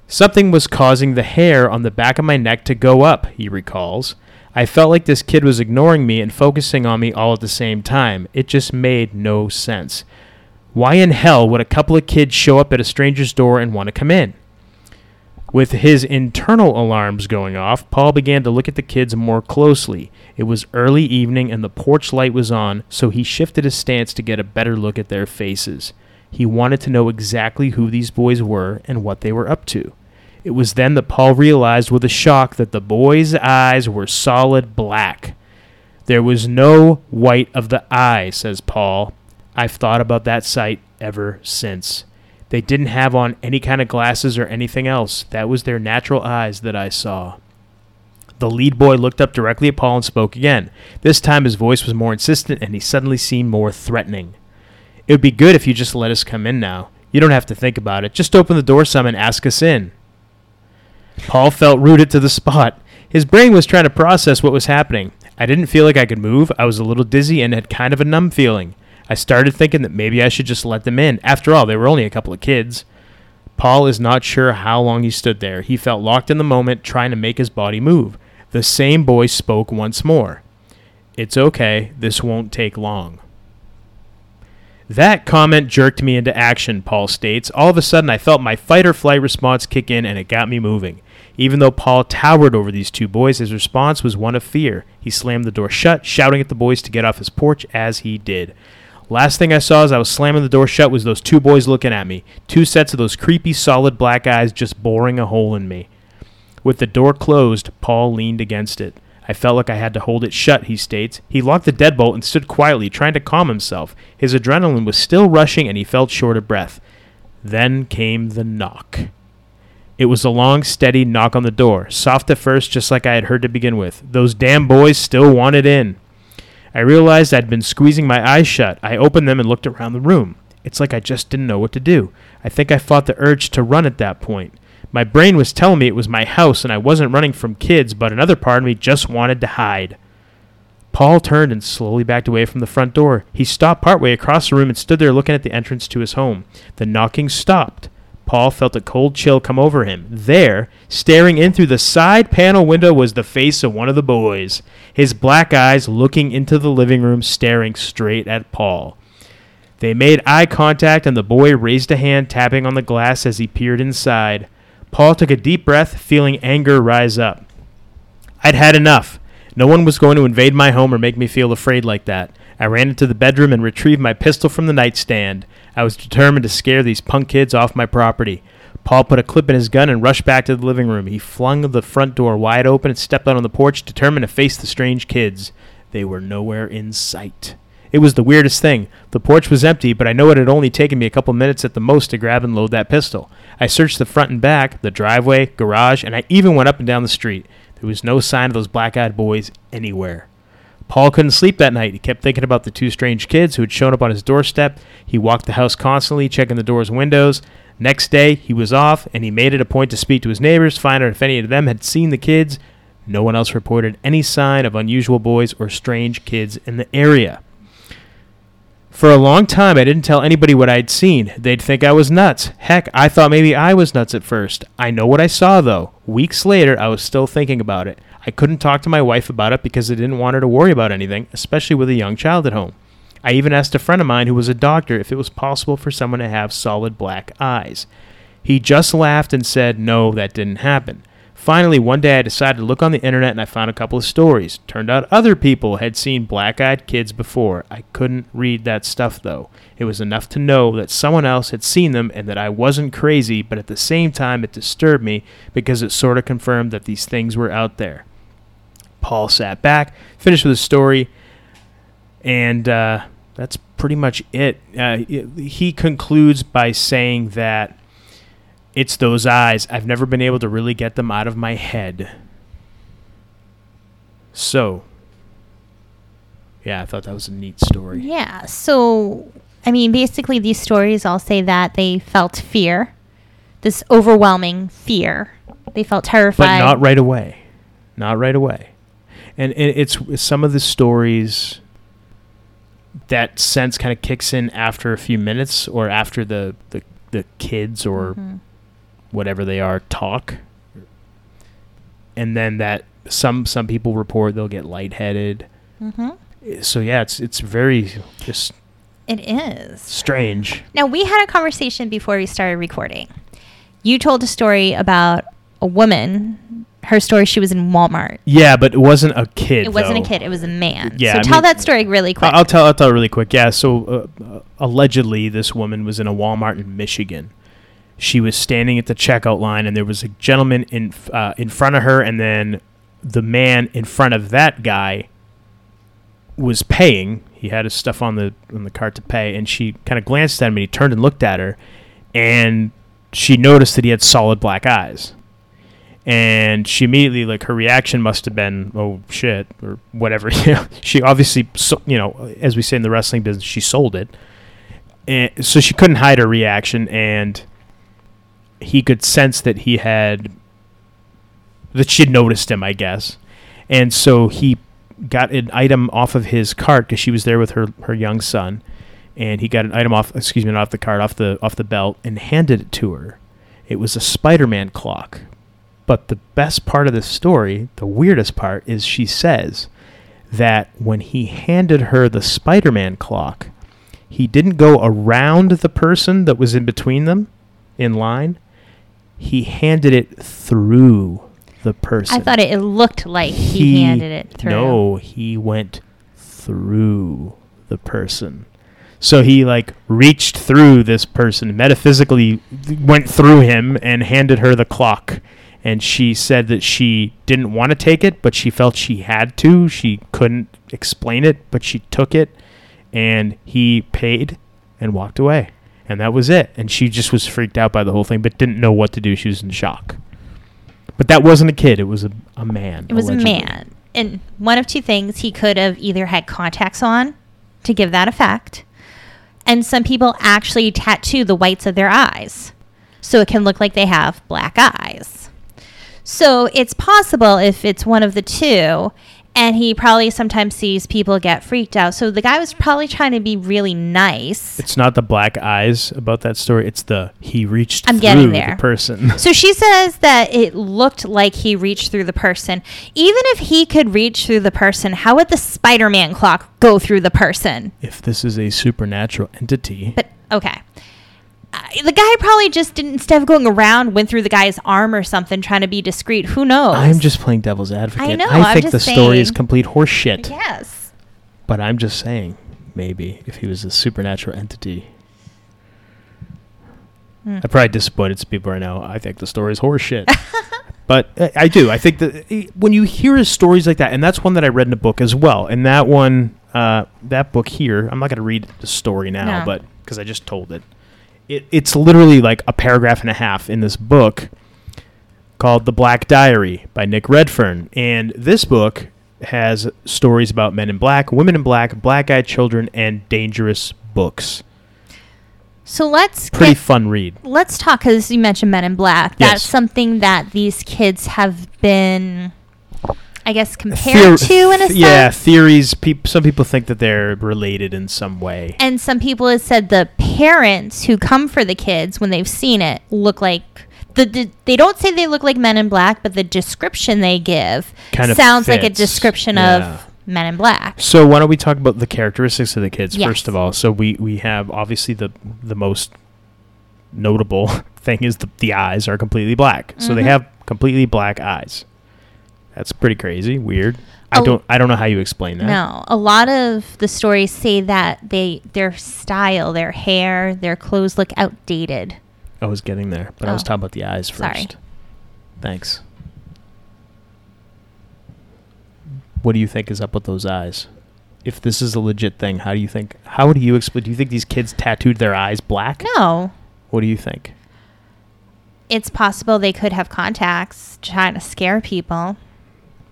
B: Something was causing the hair on the back of my neck to go up, he recalls. I felt like this kid was ignoring me and focusing on me all at the same time. It just made no sense. Why in hell would a couple of kids show up at a stranger's door and want to come in? With his internal alarms going off, Paul began to look at the kids more closely. It was early evening and the porch light was on, so he shifted his stance to get a better look at their faces. He wanted to know exactly who these boys were and what they were up to. It was then that Paul realized with a shock that the boys' eyes were solid black. There was no white of the eye, says Paul. I've thought about that sight ever since. They didn't have on any kind of glasses or anything else. That was their natural eyes that I saw. The lead boy looked up directly at Paul and spoke again. This time his voice was more insistent and he suddenly seemed more threatening. It would be good if you just let us come in now. You don't have to think about it. Just open the door some and ask us in. Paul felt rooted to the spot. His brain was trying to process what was happening. I didn't feel like I could move. I was a little dizzy and had kind of a numb feeling. I started thinking that maybe I should just let them in. After all, they were only a couple of kids. Paul is not sure how long he stood there. He felt locked in the moment, trying to make his body move. The same boy spoke once more. It's okay. This won't take long. That comment jerked me into action, Paul states. All of a sudden, I felt my fight or flight response kick in and it got me moving. Even though Paul towered over these two boys, his response was one of fear. He slammed the door shut, shouting at the boys to get off his porch as he did. Last thing I saw as I was slamming the door shut was those two boys looking at me. Two sets of those creepy, solid black eyes just boring a hole in me. With the door closed, Paul leaned against it. I felt like I had to hold it shut, he states. He locked the deadbolt and stood quietly, trying to calm himself. His adrenaline was still rushing and he felt short of breath. Then came the knock. It was a long, steady knock on the door, soft at first, just like I had heard to begin with. Those damn boys still wanted in. I realized I'd been squeezing my eyes shut. I opened them and looked around the room. It's like I just didn't know what to do. I think I fought the urge to run at that point. My brain was telling me it was my house and I wasn't running from kids, but another part of me just wanted to hide. Paul turned and slowly backed away from the front door. He stopped partway across the room and stood there looking at the entrance to his home. The knocking stopped. Paul felt a cold chill come over him. There, staring in through the side panel window, was the face of one of the boys, his black eyes looking into the living room, staring straight at Paul. They made eye contact, and the boy raised a hand, tapping on the glass as he peered inside. Paul took a deep breath, feeling anger rise up. I'd had enough. No one was going to invade my home or make me feel afraid like that. I ran into the bedroom and retrieved my pistol from the nightstand. I was determined to scare these punk kids off my property. Paul put a clip in his gun and rushed back to the living room. He flung the front door wide open and stepped out on the porch, determined to face the strange kids. They were nowhere in sight. It was the weirdest thing. The porch was empty, but I know it had only taken me a couple minutes at the most to grab and load that pistol. I searched the front and back, the driveway, garage, and I even went up and down the street. There was no sign of those black eyed boys anywhere. Paul couldn't sleep that night. He kept thinking about the two strange kids who had shown up on his doorstep. He walked the house constantly, checking the door's and windows. Next day, he was off, and he made it a point to speak to his neighbors, find out if any of them had seen the kids. No one else reported any sign of unusual boys or strange kids in the area. For a long time, I didn't tell anybody what I'd seen. They'd think I was nuts. Heck, I thought maybe I was nuts at first. I know what I saw, though. Weeks later, I was still thinking about it. I couldn't talk to my wife about it because I didn't want her to worry about anything, especially with a young child at home. I even asked a friend of mine who was a doctor if it was possible for someone to have solid black eyes. He just laughed and said, no, that didn't happen. Finally, one day I decided to look on the internet and I found a couple of stories. Turned out other people had seen black eyed kids before. I couldn't read that stuff though. It was enough to know that someone else had seen them and that I wasn't crazy, but at the same time it disturbed me because it sort of confirmed that these things were out there. Paul sat back, finished with his story, and uh, that's pretty much it. Uh, he concludes by saying that it's those eyes. I've never been able to really get them out of my head. So, yeah, I thought that was a neat story.
C: Yeah. So, I mean, basically, these stories all say that they felt fear, this overwhelming fear. They felt terrified.
B: But
C: terrified.
B: not right away. Not right away. And it, it's some of the stories that sense kind of kicks in after a few minutes or after the, the, the kids or
C: Mhm.
B: whatever they are talk and then that some some people report they'll get lightheaded
C: Mhm.
B: so yeah it's it's very just
C: It is.
B: strange
C: Now, we had a conversation before we started recording. You told a story about a woman. Her story, she was in Walmart.
B: Yeah, but it wasn't a kid.
C: It wasn't
B: though.
C: a kid; it was a man.
B: Yeah,
C: so
B: I
C: tell
B: mean-
C: that story really quick.
B: I'll tell. I'll tell it really quick. Yeah. So uh, uh, allegedly, this woman was in a Walmart in Michigan. She was standing at the checkout line, and there was a gentleman in uh, in front of her, and then the man in front of that guy was paying. He had his stuff on the on the cart to pay, and she kind of glanced at him, and he turned and looked at her, and she noticed that he had solid black eyes and she immediately like her reaction must have been oh shit or whatever you know. She obviously so, you know as we say in the wrestling business she sold it. And so she couldn't hide her reaction and he could sense that he had that she'd noticed him i guess. And so he got an item off of his cart because she was there with her her young son. And he got an item off excuse me not off the cart off the off the belt and handed it to her. It was a spider-man clock but the best part of the story, the weirdest part, is she says that when he handed her the Spider Man clock, he didn't go around the person that was in between them in line. He handed it through the person.
C: I thought it, it looked like he, handed it through.
B: No, he went through the person. So he like reached through this person, metaphysically went through him and handed her the clock. And she said that she didn't want to take it, but she felt she had to. She couldn't explain it, but she took it. And he paid and walked away. And that was it. And she just was freaked out by the whole thing, but didn't know what to do. She was in shock. But that wasn't a kid, it was a, a man.
C: It was
B: allegedly.
C: a man. And one of two things he could have either had contacts on to give that effect, and some people actually tattoo the whites of their eyes so it can look like they have black eyes. So it's possible if it's one of the two, and he probably sometimes sees people get freaked out. So the guy was probably trying to be really nice.
B: It's not the black eyes about that story. It's the he reached
C: I'm getting there.
B: the person.
C: So she says that it looked like he reached through the person. Even if he could reach through the person, how would the Spider Man clock go through the person?
B: if this is a supernatural entity,
C: But okay. The guy probably just didn't, instead of going around, went through the guy's arm or something trying to be discreet. Who knows?
B: I'm just playing devil's advocate.
C: i, know,
B: I think the
C: just
B: story is complete horseshit.
C: Yes.
B: But I'm just saying, maybe if he was a supernatural entity.
C: Hmm.
B: I probably disappointed some people right now. I think the story is horseshit. but uh, I do. I think that uh, when you hear stories like that, and that's one that I read in a book as well. And that one, uh, that book here, I'm not going to read the story now,
C: No.
B: but because I just told it. It. It's literally like a paragraph and a half in this book called The Black Diary by Nick Redfern. And this book has stories about men in black, women in black, black eyed children, and dangerous books.
C: So let's
B: Pretty
C: get,
B: fun read.
C: let's talk because you mentioned Men in Black.
B: Yes.
C: That's something that these kids have been, I guess, compared
B: Theor-
C: to in a sense.
B: yeah, theories. Peop- some people think that they're related in some way.
C: And some people have said the parents who come for the kids when they've seen it look like the, the they don't say they look like Men in Black, but the description they give
B: Kind of
C: sounds like a description
B: Yeah.
C: of Men in Black.
B: So why don't we talk about the characteristics of the kids
C: Yes.
B: first of all? So we we have obviously the the most notable thing is the the eyes are completely black. So they
C: Mhm.
B: have completely black eyes. That's pretty crazy, weird. I don't I don't know how you explain that.
C: No, a lot of the stories say that they their style, their hair, their clothes look outdated.
B: I was getting there, but I was
C: Oh.
B: talking about the eyes first.
C: Sorry.
B: Thanks. What do you think is up with those eyes? If this is a legit thing, how do you think? How do you explain? Do you think these kids tattooed their eyes black?
C: No,
B: What do you think?
C: it's possible they could have contacts trying to scare people.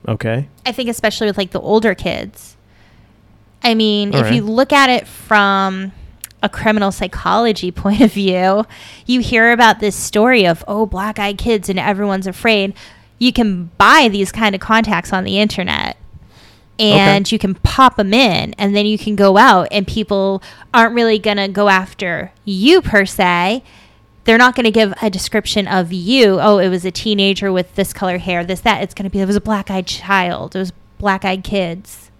B: Okay.
C: I think especially with like the older kids. I mean,
B: All
C: if you look at it from a criminal psychology point of view, you hear about this story of oh, black-eyed kids and everyone's afraid. You can buy these kind of contacts on the internet. And you can pop them in, and then you can go out, and people aren't really going to go after you per se. They're not going to give a description of you. Oh, it was a teenager with this color hair, this, that. It's going to be, it was a black eyed child, it was black eyed kids.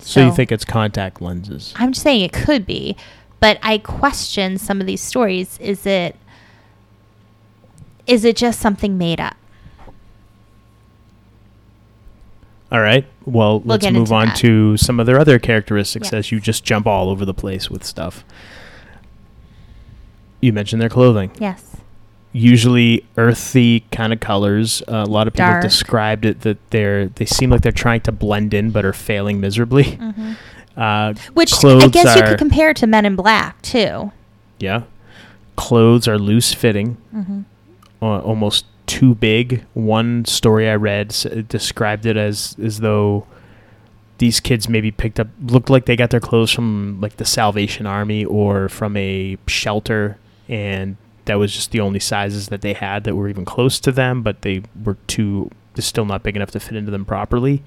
B: So, you think it's contact lenses?
C: I'm just saying it could be, but I question some of these stories. Is it is it just something made up?
B: All right. Well,
C: We'll
B: let's move on
C: that.
B: to some of their other characteristics
C: Yes.
B: as you just jump all over the place with stuff. You mentioned their clothing.
C: Yes.
B: Usually earthy kind of colors. Uh, a lot of people
C: Dark.
B: described it that they're they seem like they're trying to blend in but are failing miserably.
C: Mm-hmm.
B: Uh,
C: Which I guess you could compare to Men in Black too.
B: Yeah. Clothes are loose fitting,
C: Mm-hmm.
B: uh, almost too big. One story I read uh, described it as as though these kids maybe picked up looked like they got their clothes from like the Salvation Army or from a shelter and that was just the only sizes that they had that were even close to them, but they were too still not big enough to fit into them properly.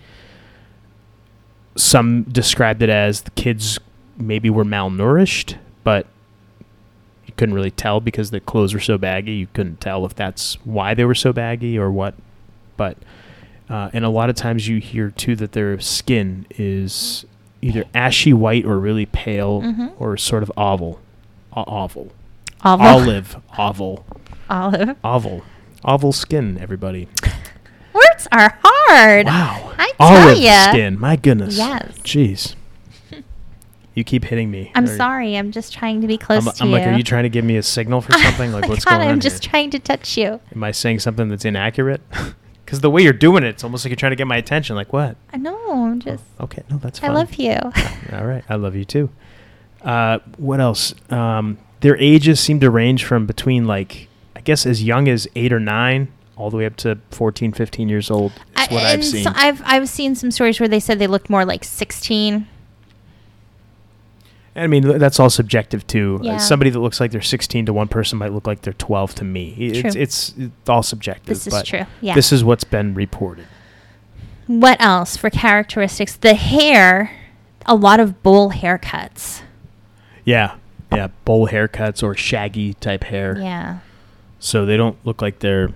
B: Some described it as the kids maybe were malnourished, but couldn't really tell because the clothes were so baggy. You couldn't tell if that's why they were so baggy or what. But uh, and a lot of times you hear too that their skin is either ashy white or really pale
C: Mhm.
B: or sort of oval, O- oval,
C: Olive.
B: olive, oval,
C: Olive.
B: oval, oval skin. Everybody,
C: Words are hard.
B: wow,
C: I tell
B: olive
C: ya.
B: skin. My goodness,
C: Yes.
B: jeez. You keep hitting me.
C: I'm
B: Are-
C: sorry. I'm just trying to be close
B: I'm,
C: to
B: I'm
C: you.
B: like, are you trying to give me a signal for something? Like, what's
C: God,
B: going on?
C: I'm just
B: here?
C: trying to touch you.
B: Am I saying something that's inaccurate? Because the way you're doing it, it's almost like you're trying to get my attention. Like what?
C: I know. I'm just.
B: Okay, no, that's fine.
C: I love you.
B: All right, I love you too. Uh, what else? Um, their ages seem to range from between like I guess as young as eight or nine, all the way up to 14, 15 years old. Is
C: I-
B: what I've seen.
C: so I've I've seen some stories where they said they looked more like 16.
B: I mean, that's all subjective too. Uh,
C: Yeah.
B: somebody that looks like they're 16 to one person might look like they're 12 to me. It's it's, it's all subjective.
C: This is true. Yeah.
B: This is what's been reported.
C: what else for characteristics? The hair, a lot of bowl haircuts.
B: Yeah, yeah, bowl haircuts or shaggy type hair.
C: Yeah.
B: So they don't look like they're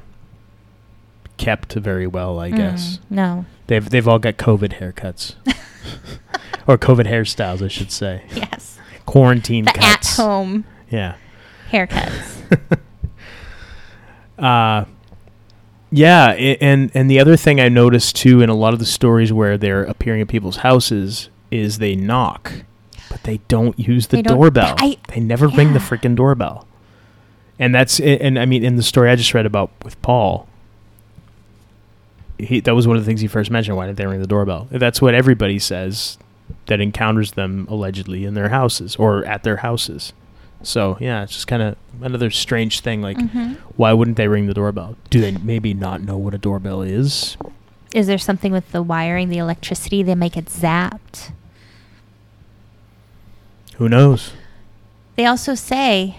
B: kept very well. I guess
C: Mm, no.
B: they've they've all got COVID haircuts or COVID hairstyles, I should say.
C: Yes.
B: Quarantine
C: The
B: cuts.
C: at home
B: Yeah.
C: haircuts.
B: Uh, yeah, and and the other thing I noticed too in a lot of the stories where they're appearing at people's houses is they knock, but they don't use the
C: They
B: doorbell.
C: I-
B: they never ring the freaking doorbell. And that's and I mean in the story I just read about with Paul, he that was one of the things he first mentioned. Why didn't they ring the doorbell? That's what everybody says that encounters them allegedly in their houses or at their houses. So yeah, it's just kind of another strange thing. Like,
C: Mhm.
B: why wouldn't they ring the doorbell? Do they maybe not know what a doorbell is?
C: Is there something with the wiring, the electricity? They make it zapped.
B: Who knows?
C: They also say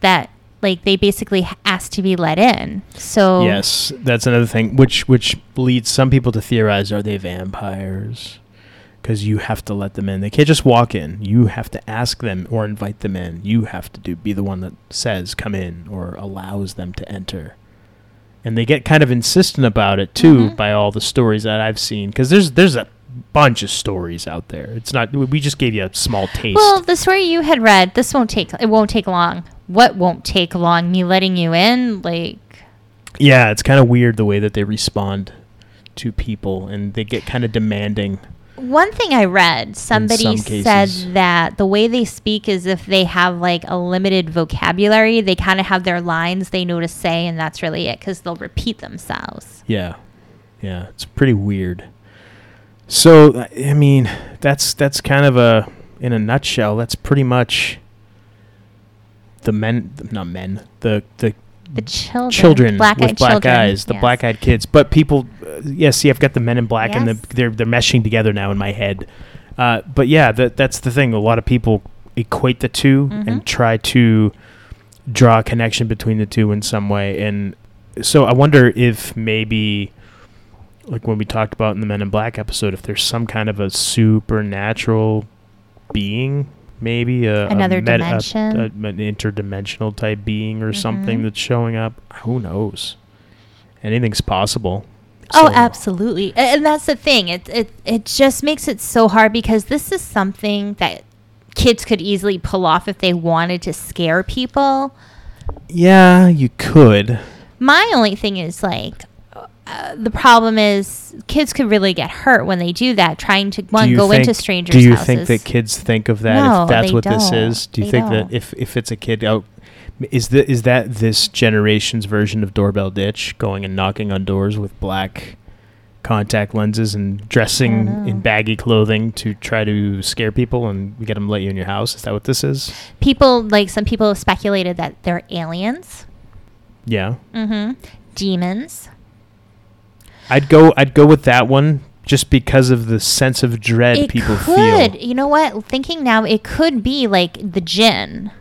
C: that like they basically asked to be let in. So
B: Yes, that's another thing, which which leads some people to theorize: Are they vampires? Because you have to let them in. They can't just walk in. You have to ask them or invite them in. You have to do be the one that says come in or allows them to enter. And they get kind of insistent about it too
C: Mhm.
B: by all the stories that I've seen. Because there's there's a bunch of stories out there. It's not. We just gave you a small taste.
C: Well, the story you had read, this won't take it won't take long. What won't take long? Me letting you in? Like
B: Yeah, it's kind of weird the way that they respond to people, and they get kind of demanding.
C: One thing I read, somebody
B: some
C: said
B: cases.
C: that the way they speak is if they have like a limited vocabulary, they kind of have their lines they know to say, and that's really it because they'll repeat themselves.
B: Yeah, yeah, it's pretty weird. So, I mean, that's that's kind of a in a nutshell. That's pretty much the men, not men, the the
C: The children,
B: children
C: black-eyed
B: black
C: children,
B: eyes, the
C: yes.
B: black-eyed kids. But people, uh, yeah, see, I've got the men in black, and the, they're they're meshing together now in my head. Uh, but yeah, that that's the thing. A lot of people equate the 2
C: Mhm.
B: and try to draw a connection between the two in some way. And so I wonder if maybe, like when we talked about in the Men in Black episode, if there's some kind of a supernatural being, maybe a
C: Another
B: meta- a-
C: dimension.
B: a- an interdimensional type being or something
C: Mhm.
B: that's showing up. Who knows? Anything's possible.
C: Oh, absolutely. And that's the thing. It, it it just makes it so hard because this is something that kids could easily pull off if they wanted to scare people.
B: Yeah, you could.
C: My only thing is like. Uh, the problem is kids could really get hurt when they do that trying to one go
B: think,
C: into strangers
B: Do you
C: houses.
B: think that kids think of that
C: No,
B: if that's what this
C: don't.
B: is? Do you
C: They
B: think
C: don't.
B: that if if it's a kid out is the is that this generation's version of doorbell ditch going and knocking on doors with black contact lenses and dressing in baggy clothing to try to scare people and get them to let you in your house? Is that what this is?
C: people like some people have speculated that they're aliens
B: Yeah.
C: mm-hmm demons
B: I'd go I'd go with that one just because of the sense of dread
C: it
B: people
C: could.
B: feel.
C: you know what? Thinking now it could be like the jinn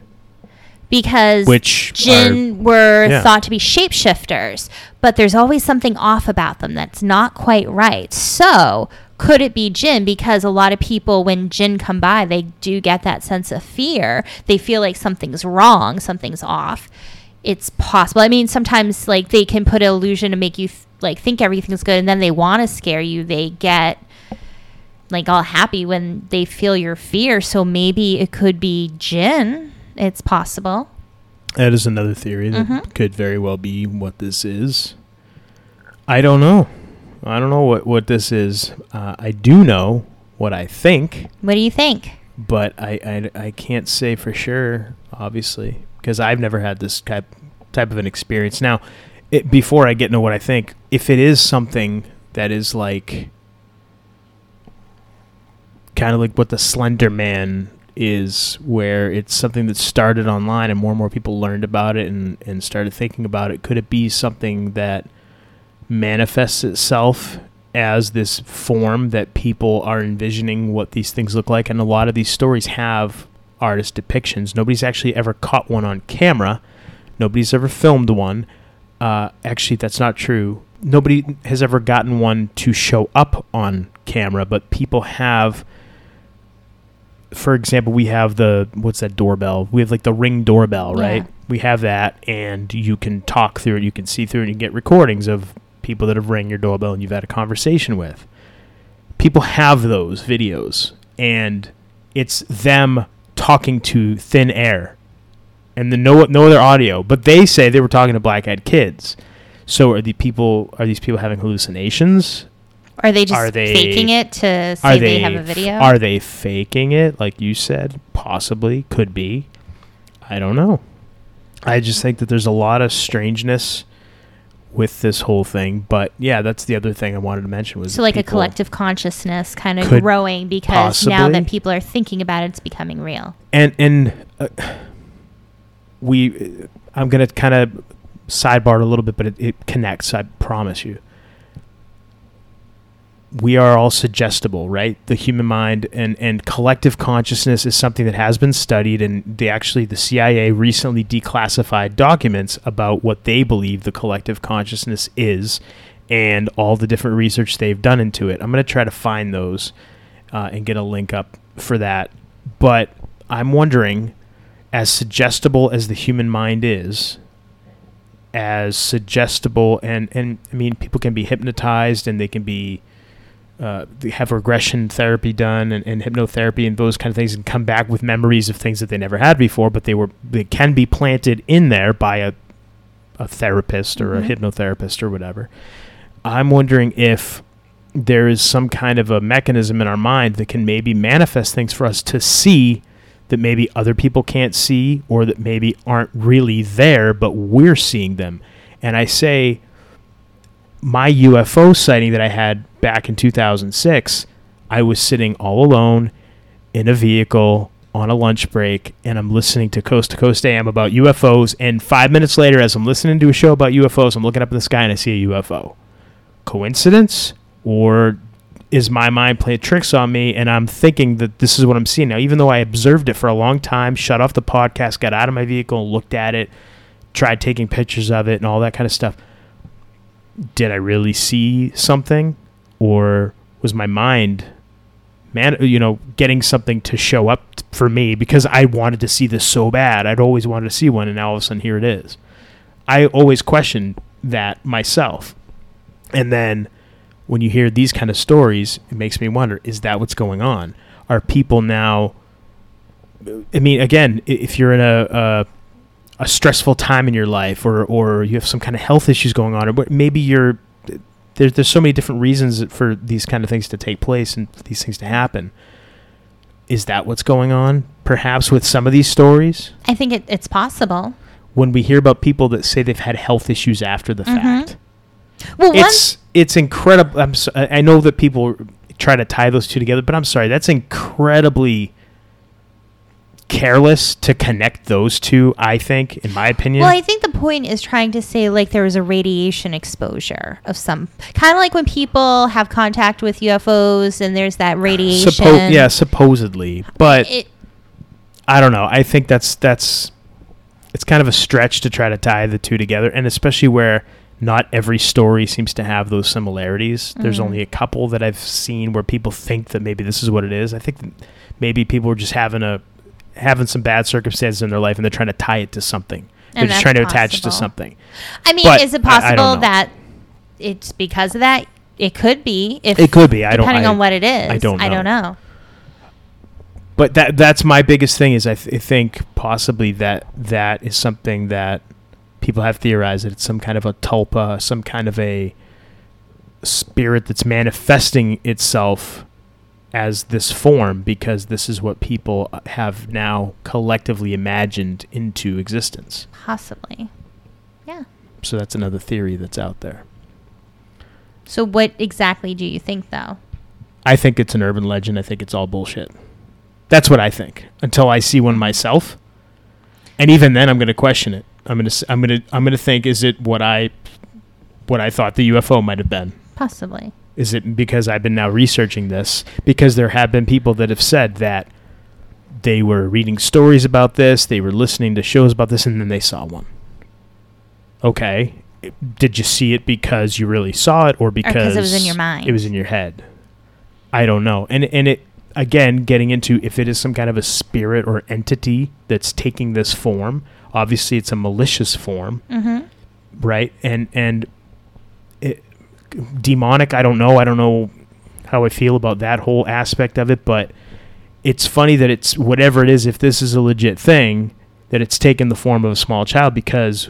C: because
B: Which
C: jinn were
B: yeah.
C: thought to be shapeshifters but there's always something off about them that's not quite right. So could it be jinn because a lot of people when jinn come by they do get that sense of fear. They feel like something's wrong something's off. It's possible. I mean sometimes like they can put an illusion to make you like think everything's good and then they want to scare you they get like all happy when they feel your fear so maybe it could be jinn it's possible
B: That is another theory that
C: Mhm.
B: could very well be what this is. I don't know. I don't know what, what this is. Uh, I do know what I think,
C: what do you think
B: but I, I, I can't say for sure, obviously, because I've never had this type, type of an experience. Now, it, before I get into what I think, if it is something that is like kind of like what the Slender Man is, where it's something that started online and more and more people learned about it and, and started thinking about it, could it be something that manifests itself as this form that people are envisioning what these things look like? And a lot of these stories have artist depictions. Nobody's actually ever caught one on camera, nobody's ever filmed one. Uh, actually, that's not true. Nobody has ever gotten one to show up on camera, but people have. For example, we have the what's that doorbell? We have like the ring doorbell,
C: Yeah.
B: right? We have that, and you can talk through it. You can see through it. And you get recordings of people that have rang your doorbell and you've had a conversation with. People have those videos, and it's them talking to thin air and the no no other audio. But they say they were talking to black eyed kids. So are the people are these people having hallucinations?
C: are they just
B: Are they-
C: faking it to say
B: Are
C: they,
B: they
C: have a video
B: Are they faking it like you said? Possibly, could be. I don't know. I just think that there's a lot of strangeness with this whole thing. But yeah, that's the other thing I wanted to mention was
C: so like a collective consciousness kind of growing because now that people are thinking about it it's becoming real
B: and and uh, we i'm gonna kind of sidebar a little bit but it, it connects i promise you. We are all suggestible right? The human mind and and collective consciousness is something that has been studied and they actually the cia recently declassified documents about what they believe the collective consciousness is and all the different research they've done into it. I'm going to try to find those uh, and get a link up for that. But i'm wondering as suggestible as the human mind is, as suggestible and and I mean people can be hypnotized and they can be uh, they have regression therapy done and, and hypnotherapy and those kind of things and come back with memories of things that they never had before, but they were they can be planted in there by a a therapist or a
C: Mhm.
B: hypnotherapist or whatever. I'm wondering if there is some kind of a mechanism in our mind that can maybe manifest things for us to see that maybe other people can't see or that maybe aren't really there, but we're seeing them. And I say, my UFO sighting that I had back in 2006, I was sitting all alone in a vehicle on a lunch break and I'm listening to Coast to Coast AM about UFOs. And five minutes later, as I'm listening to a show about UFOs, I'm looking up in the sky and I see a UFO. Coincidence? Or is my mind playing tricks on me and I'm thinking that this is what I'm seeing now, even though I observed it for a long time, shut off the podcast, got out of my vehicle, looked at it, tried taking pictures of it and all that kind of stuff. Did I really see something? Or was my mind man you know getting something to show up for me because I wanted to see this so bad. I'd always wanted to see one and now all of a sudden here it is. I always questioned that myself. And then when you hear these kind of stories, it makes me wonder: Is that what's going on? Are people now? I mean, again, if you're in a a, a stressful time in your life or or you have some kind of health issues going on or maybe you're there's there's so many different reasons for these kind of things to take place and for these things to happen is that what's going on perhaps with some of these stories
C: I think it, it's possible.
B: when we hear about people that say they've had health issues after the mm-hmm. fact
C: Well, one,
B: it's it's incredible I'm so, I I know that people try to tie those two together but I'm sorry that's incredibly careless to connect those two I think in my opinion
C: well, I think the point is trying to say like there was a radiation exposure of some kind of like when people have contact with UFOs and there's that radiation.
B: Suppo- yeah, supposedly, but
C: It,
B: I don't know. I think that's that's it's kind of a stretch to try to tie the two together, and especially where not every story seems to have those similarities. There's
C: Mhm.
B: only a couple that I've seen where people think that maybe this is what it is. I think that maybe people are just having a having some bad circumstances in their life, and they're trying to tie it to something. They're just trying to attach to something.
C: I mean,
B: But
C: is it
B: I- I
C: possible that it's because of that? It could be. If
B: It could be. I don't-
C: depending
B: I-
C: on what it is.
B: I don't
C: I don't
B: know.
C: know.
B: but that that's my biggest thing is I, th- I think possibly that that is something that people have theorized that it's some kind of a tulpa, some kind of a spirit that's manifesting itself as this form because this is what people have now collectively imagined into existence.
C: Possibly. Yeah.
B: So that's another theory that's out there.
C: So what exactly do you think though?
B: I think it's an urban legend. I think it's all bullshit. That's what I think until I see one myself. And even then I'm going to question it. I'm going to I'm to I'm to think is it what I what I thought the UFO might have been?
C: Possibly.
B: Is it because I've been now researching this because there have been people that have said that they were reading stories about this, they were listening to shows about this and then they saw one. Okay. Did you see it because you really saw it or because
C: 'cause it was in your mind?
B: It was in your head. I don't know. And and it again getting into if it is some kind of a spirit or entity that's taking this form, obviously it's a malicious form,
C: Mm-hmm.
B: right? And and it, demonic, I don't know. I don't know how I feel about that whole aspect of it, but it's funny that it's whatever it is if this is a legit thing that it's taken the form of a small child because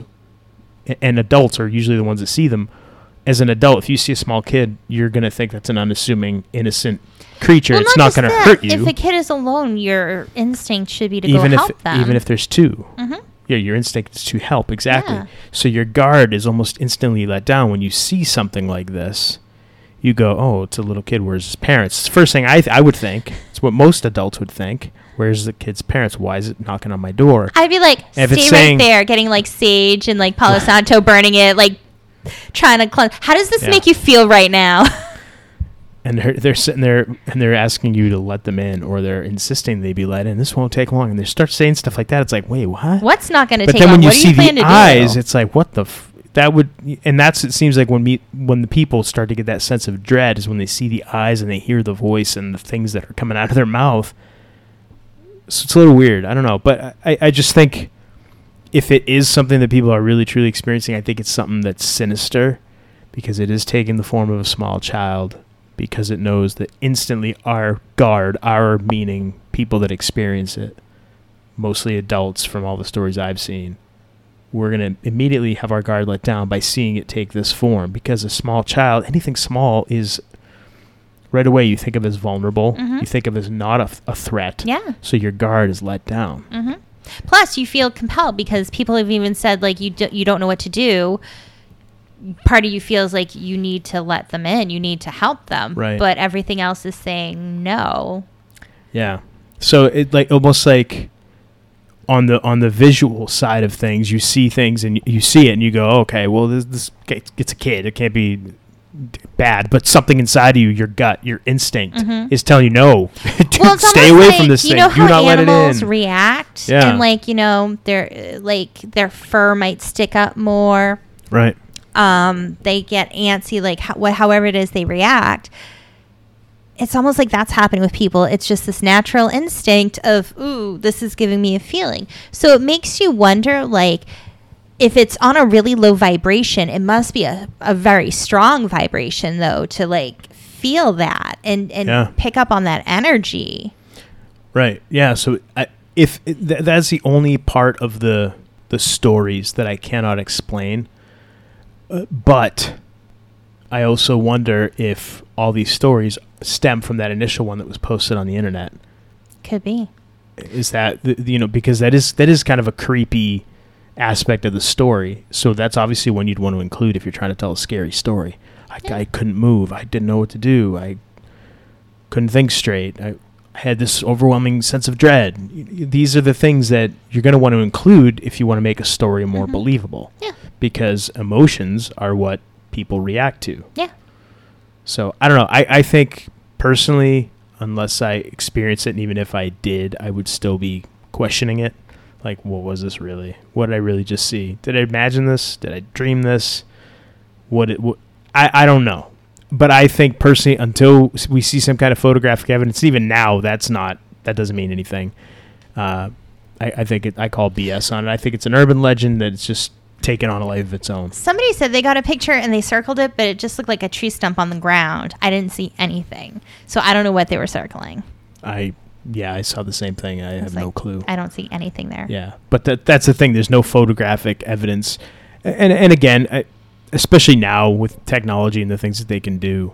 B: and adults are usually the ones that see them as an adult if you see a small kid you're going to think that's an unassuming innocent creature
C: Well,
B: it's not
C: just
B: going to hurt you
C: If a kid is alone, your instinct should be to
B: even
C: go
B: if
C: help them.
B: even if there's 2
C: Mhm.
B: yeah your instinct is to help exactly
C: Yeah.
B: so your guard is almost instantly let down when you see something like this you go oh it's a little kid where's his parents it's the first thing i th- i would think it's what most adults would think where's the kid's parents why is it knocking on my door
C: I'd be like,
B: If
C: stay right
B: saying-
C: there, getting like sage and like Palo Santo, burning it, like trying to cleanse. How does this
B: Yeah.
C: make you feel right now?
B: and they're, they're sitting there and they're asking you to let them in or they're insisting they be let in. This won't take long. And they start saying stuff like that. It's like wait what?
C: What's not going to
B: but
C: take
B: then
C: long?
B: when you
C: what
B: see
C: you
B: the eyes
C: do?
B: it's like what the f- that would and that's it seems like when me when the people start to get that sense of dread is when they see the eyes and they hear the voice and the things that are coming out of their mouth. So it's a little weird. I don't know. But i i just think if it is something that people are really truly experiencing i think it's something that's sinister because it is taking the form of a small child because it knows that instantly our guard our meaning people that experience it mostly adults from all the stories i've seen we're going to immediately have our guard let down by seeing it take this form because a small child anything small is right away you think of as vulnerable
C: Mhm.
B: you think of as not a, a threat
C: yeah.
B: so your guard is let down
C: hmm Plus, you feel compelled because people have even said like you do, you don't know what to do. Part of you feels like you need to let them in, you need to help them,
B: Right.
C: But everything else is saying no.
B: Yeah. So it like almost like on the on the visual side of things, you see things and you see it and you go, okay, well this this it's a kid, it can't be bad, but something inside of you, your gut, your instinct
C: Mhm.
B: is telling you no, Dude,
C: Well,
B: stay away
C: like,
B: from this
C: you
B: thing.
C: know
B: Do not let it in.
C: react,
B: Yeah.
C: and like you know, their like their fur might stick up more.
B: right.
C: Um, they get antsy, like how, wh- however it is they react. It's almost like that's happening with people. It's just this natural instinct of, ooh, this is giving me a feeling. So it makes you wonder, like, if it's on a really low vibration, it must be a, a very strong vibration, though, to like feel that and, and
B: Yeah.
C: pick up on that energy.
B: Right. Yeah. So I, if th- that's the only part of the the stories that I cannot explain. But I also wonder if all these stories stem from that initial one that was posted on the internet.
C: Could be.
B: Is that th- you know because that is that is kind of a creepy aspect of the story. So that's obviously one you'd want to include if you're trying to tell a scary story. I,
C: Yeah.
B: I couldn't move. I didn't know what to do. I couldn't think straight. I, had this overwhelming sense of dread. These are the things that you're going to want to include if you want to make a story more
C: Mhm.
B: believable.
C: Yeah.
B: Because emotions are what people react to.
C: Yeah.
B: So I don't know. I, I think personally, unless I experience it, and even if I did, I would still be questioning it. Like, what was this really? What did I really just see? Did I imagine this? Did I dream this? What it? What, I I don't know. But I think personally, until we see some kind of photographic evidence, even now, that's not that doesn't mean anything. Uh, I, I think it, I call BS on it. I think it's an urban legend that it's just taken on a life of its own.
C: Somebody said they got a picture and they circled it, but it just looked like a tree stump on the ground. I didn't see anything. So I don't know what they were circling.
B: I yeah, I saw the same thing. I,
C: I
B: have
C: was
B: no clue.
C: I don't see anything there.
B: Yeah, but that that's the thing. There's no photographic evidence, and and again, I, especially now with technology and the things that they can do,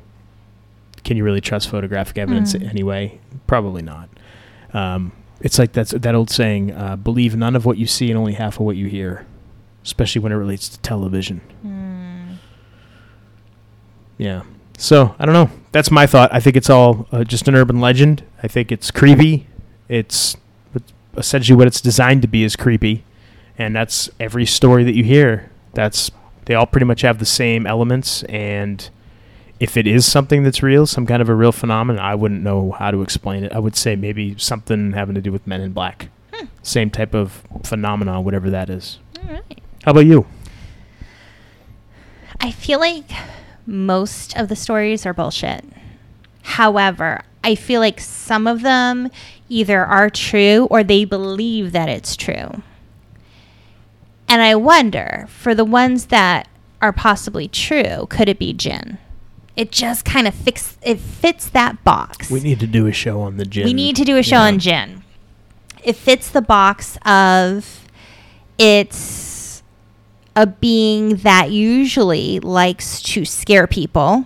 B: can you really trust photographic evidence
C: Mm.
B: anyway? Probably not. Um, it's like that's that old saying: uh, "Believe none of what you see and only half of what you hear," especially when it relates to television.
C: Hmm.
B: Yeah. So I don't know. That's my thought. I think it's all uh, just an urban legend. I think it's creepy. It's it's essentially what it's designed to be is creepy, and that's every story that you hear. That's they all pretty much have the same elements. And if it is something that's real, some kind of a real phenomenon, I wouldn't know how to explain it. I would say maybe something having to do with Men in Black,
C: Hmm.
B: same type of phenomenon, whatever that is.
C: All right.
B: How about you?
C: I feel like most of the stories are bullshit. However, I feel like some of them either are true or they believe that it's true. And I wonder, for the ones that are possibly true, could it be jinn? It just kind of fix it fits that box.
B: We need to do a show on the jinn.
C: We need to do a show
B: Yeah.
C: on jinn. It fits the box of it's a being that usually likes to scare people.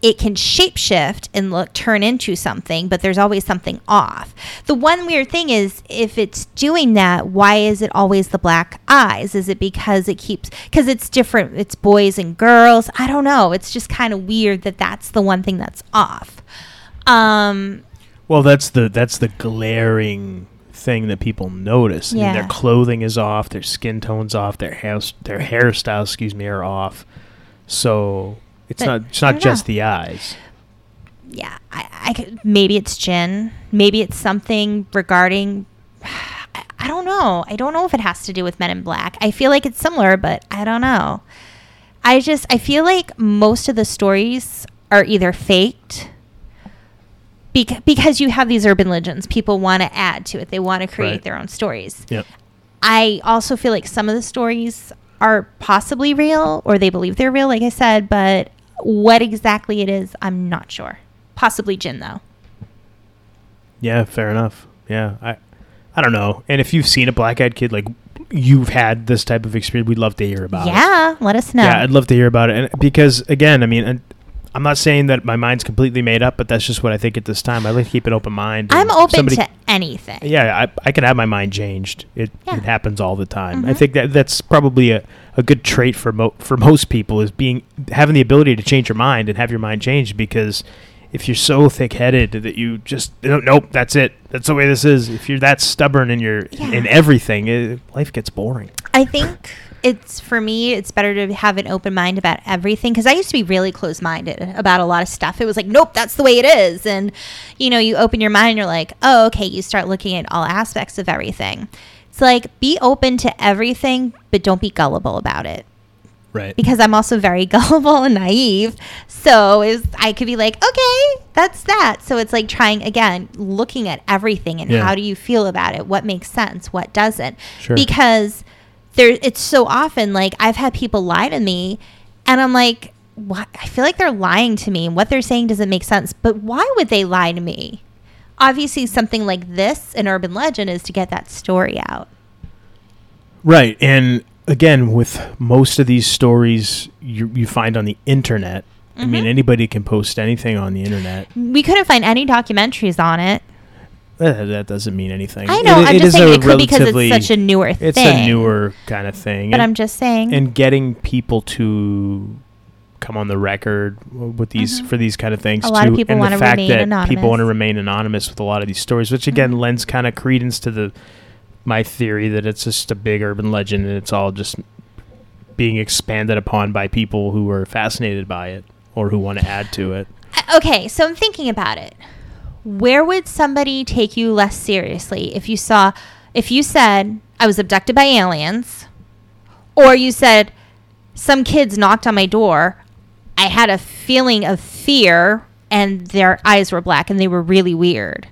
C: It can shapeshift and look turn into something, but there's always something off. The one weird thing is if it's doing that, why is it always the black eyes? Is it because it keeps because it's different, it's boys and girls? I don't know. It's just kind of weird that that's the one thing that's off. Um
B: Well, that's the that's the glaring thing that people notice. I mean, their clothing is off, their skin tone's off, their hair their hairstyles, excuse me, are off. So it's
C: But
B: not it's not just
C: know.
B: the eyes.
C: yeah, I, I could, maybe it's jinn. Maybe it's something regarding. I, I don't know. I don't know if it has to do with Men in Black. I feel like it's similar, but I don't know. I just I feel like most of the stories are either faked. Bec- because you have these urban legends, people want to add to it. They want to create
B: Right.
C: their own stories.
B: Yep.
C: I also feel like some of the stories are possibly real or they believe they're real, like I said, but what exactly it is, I'm not sure. Possibly jinn, though.
B: Yeah, fair enough. Yeah, I I don't know. And if you've seen a black-eyed kid like you've had this type of experience, we'd love to hear about it.
C: yeah, let us know.
B: Yeah, I'd love to hear about it. And because again, I mean, I'm not saying that my mind's completely made up, but that's just what I think at this time. I like to keep an open mind.
C: I'm open
B: somebody-
C: to anything.
B: Yeah, I, I can have my mind changed. It,
C: Yeah.
B: it happens all the time. I
C: Mhm.
B: think that that's probably a, a good trait for mo- for most people is being having the ability to change your mind and have your mind changed because if you're so thick-headed that you just nope, that's it. That's the way this is. If you're that stubborn in your
C: Yeah.
B: in everything, it, life gets boring.
C: I think it's for me, it's better to have an open mind about everything because I used to be really closed minded about a lot of stuff. It was like, nope, that's the way it is. And, you know, you open your mind, and you're like, oh, okay, you start looking at all aspects of everything. It's like, be open to everything, but don't be gullible about it.
B: Right.
C: because I'm also very gullible and naive. So is I could be like, okay, that's that. So it's like trying again, looking at everything and
B: Yeah.
C: how do you feel about it? What makes sense? What doesn't?
B: Sure.
C: Because there, it's so often like I've had people lie to me, and I'm like, what? I feel like they're lying to me, and what they're saying doesn't make sense. But why would they lie to me? Obviously, something like this, an urban legend, is to get that story out.
B: Right, and again, with most of these stories you you find on the internet. I mean,
C: Mhm.
B: anybody can post anything on the internet.
C: We couldn't find any documentaries on it.
B: Uh, that doesn't mean anything.
C: I know.
B: It-
C: I'm
B: it
C: just
B: is
C: saying
B: a
C: it could because it's such a newer thing.
B: It's a newer kind of thing.
C: But
B: and,
C: I'm just saying.
B: and getting people to come on the record with these
C: Mhm.
B: for these kind of things
C: A lot
B: too,
C: of people
B: and the fact
C: remain
B: that
C: anonymous.
B: people want to remain anonymous with a lot of these stories, which again
C: Mhm.
B: lends kind of credence to the my theory that it's just a big urban legend and it's all just being expanded upon by people who are fascinated by it or who want to add to it.
C: Uh, okay, so I'm thinking about it. Where would somebody take you less seriously if you saw, if you said, I was abducted by aliens, or you said, some kids knocked on my door, I had a feeling of fear, and their eyes were black and they were really weird.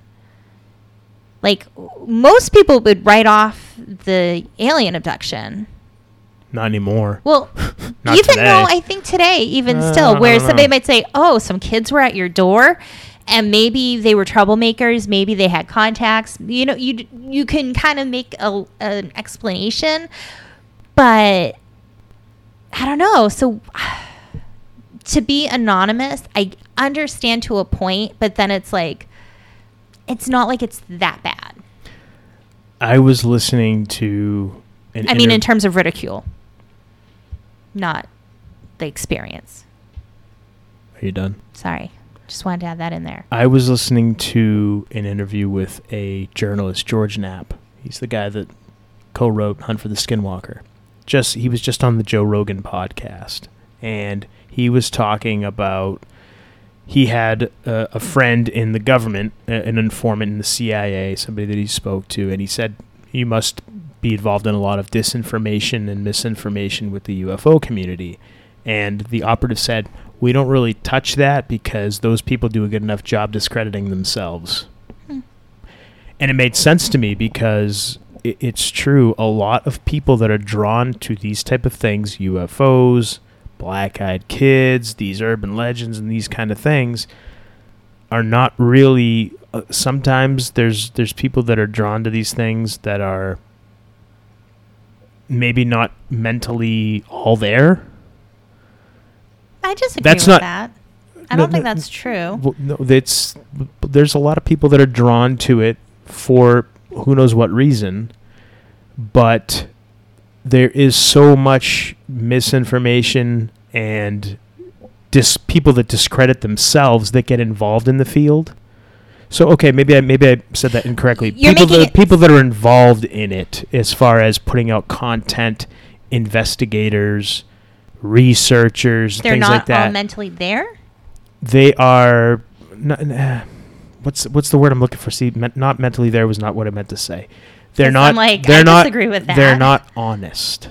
C: Like, most people would write off the alien abduction.
B: Not anymore.
C: Well,
B: Not
C: even
B: today.
C: though I think today, even
B: Uh,
C: still, where somebody
B: know.
C: might say, "Oh, some kids were at your door," and maybe they were troublemakers, maybe they had contacts. You know, you you can kind of make a, an explanation, but I don't know. So to be anonymous, I understand to a point, but then it's like it's not like it's that bad.
B: I was listening to an
C: I mean, in terms of ridicule, not the experience.
B: Are you done?
C: Sorry. Just wanted to add that in there.
B: I was listening to an interview with a journalist, George Knapp. He's the guy that co-wrote Hunt for the Skinwalker. Just he was just on the Joe Rogan podcast, and he was talking about he had a, friend in the government, an informant in the CIA, somebody that he spoke to, and he said you must be involved in a lot of disinformation and misinformation with the UFO community. And the operative said, We don't really touch that because those people do a good enough job discrediting themselves.
C: Hmm.
B: And it made sense to me because i it's true. A lot of people that are drawn to these type of things, UFOs, black-eyed kids, these urban legends, and these kind of things, are not really. Uh, sometimes there's there's people that are drawn to these things that are maybe not mentally all there.
C: I disagree
B: That's
C: with
B: not-
C: that. I
B: No,
C: don't think
B: no,
C: that's true.
B: Well, no, it's there's a lot of people that are drawn to it for who knows what reason, but there is so much misinformation and dis- people that discredit themselves that get involved in the field. So okay, maybe I maybe I said that incorrectly.
C: You're
B: people that people that are involved in it as far as putting out content, investigators, researchers,
C: They're
B: things
C: not
B: like that
C: all mentally there.
B: they are not, uh, what's what's the word I'm looking for? See, men, not mentally there was not what I meant to say. They're not.
C: I'm like,
B: they're
C: I
B: not.
C: disagree with that.
B: They're not honest.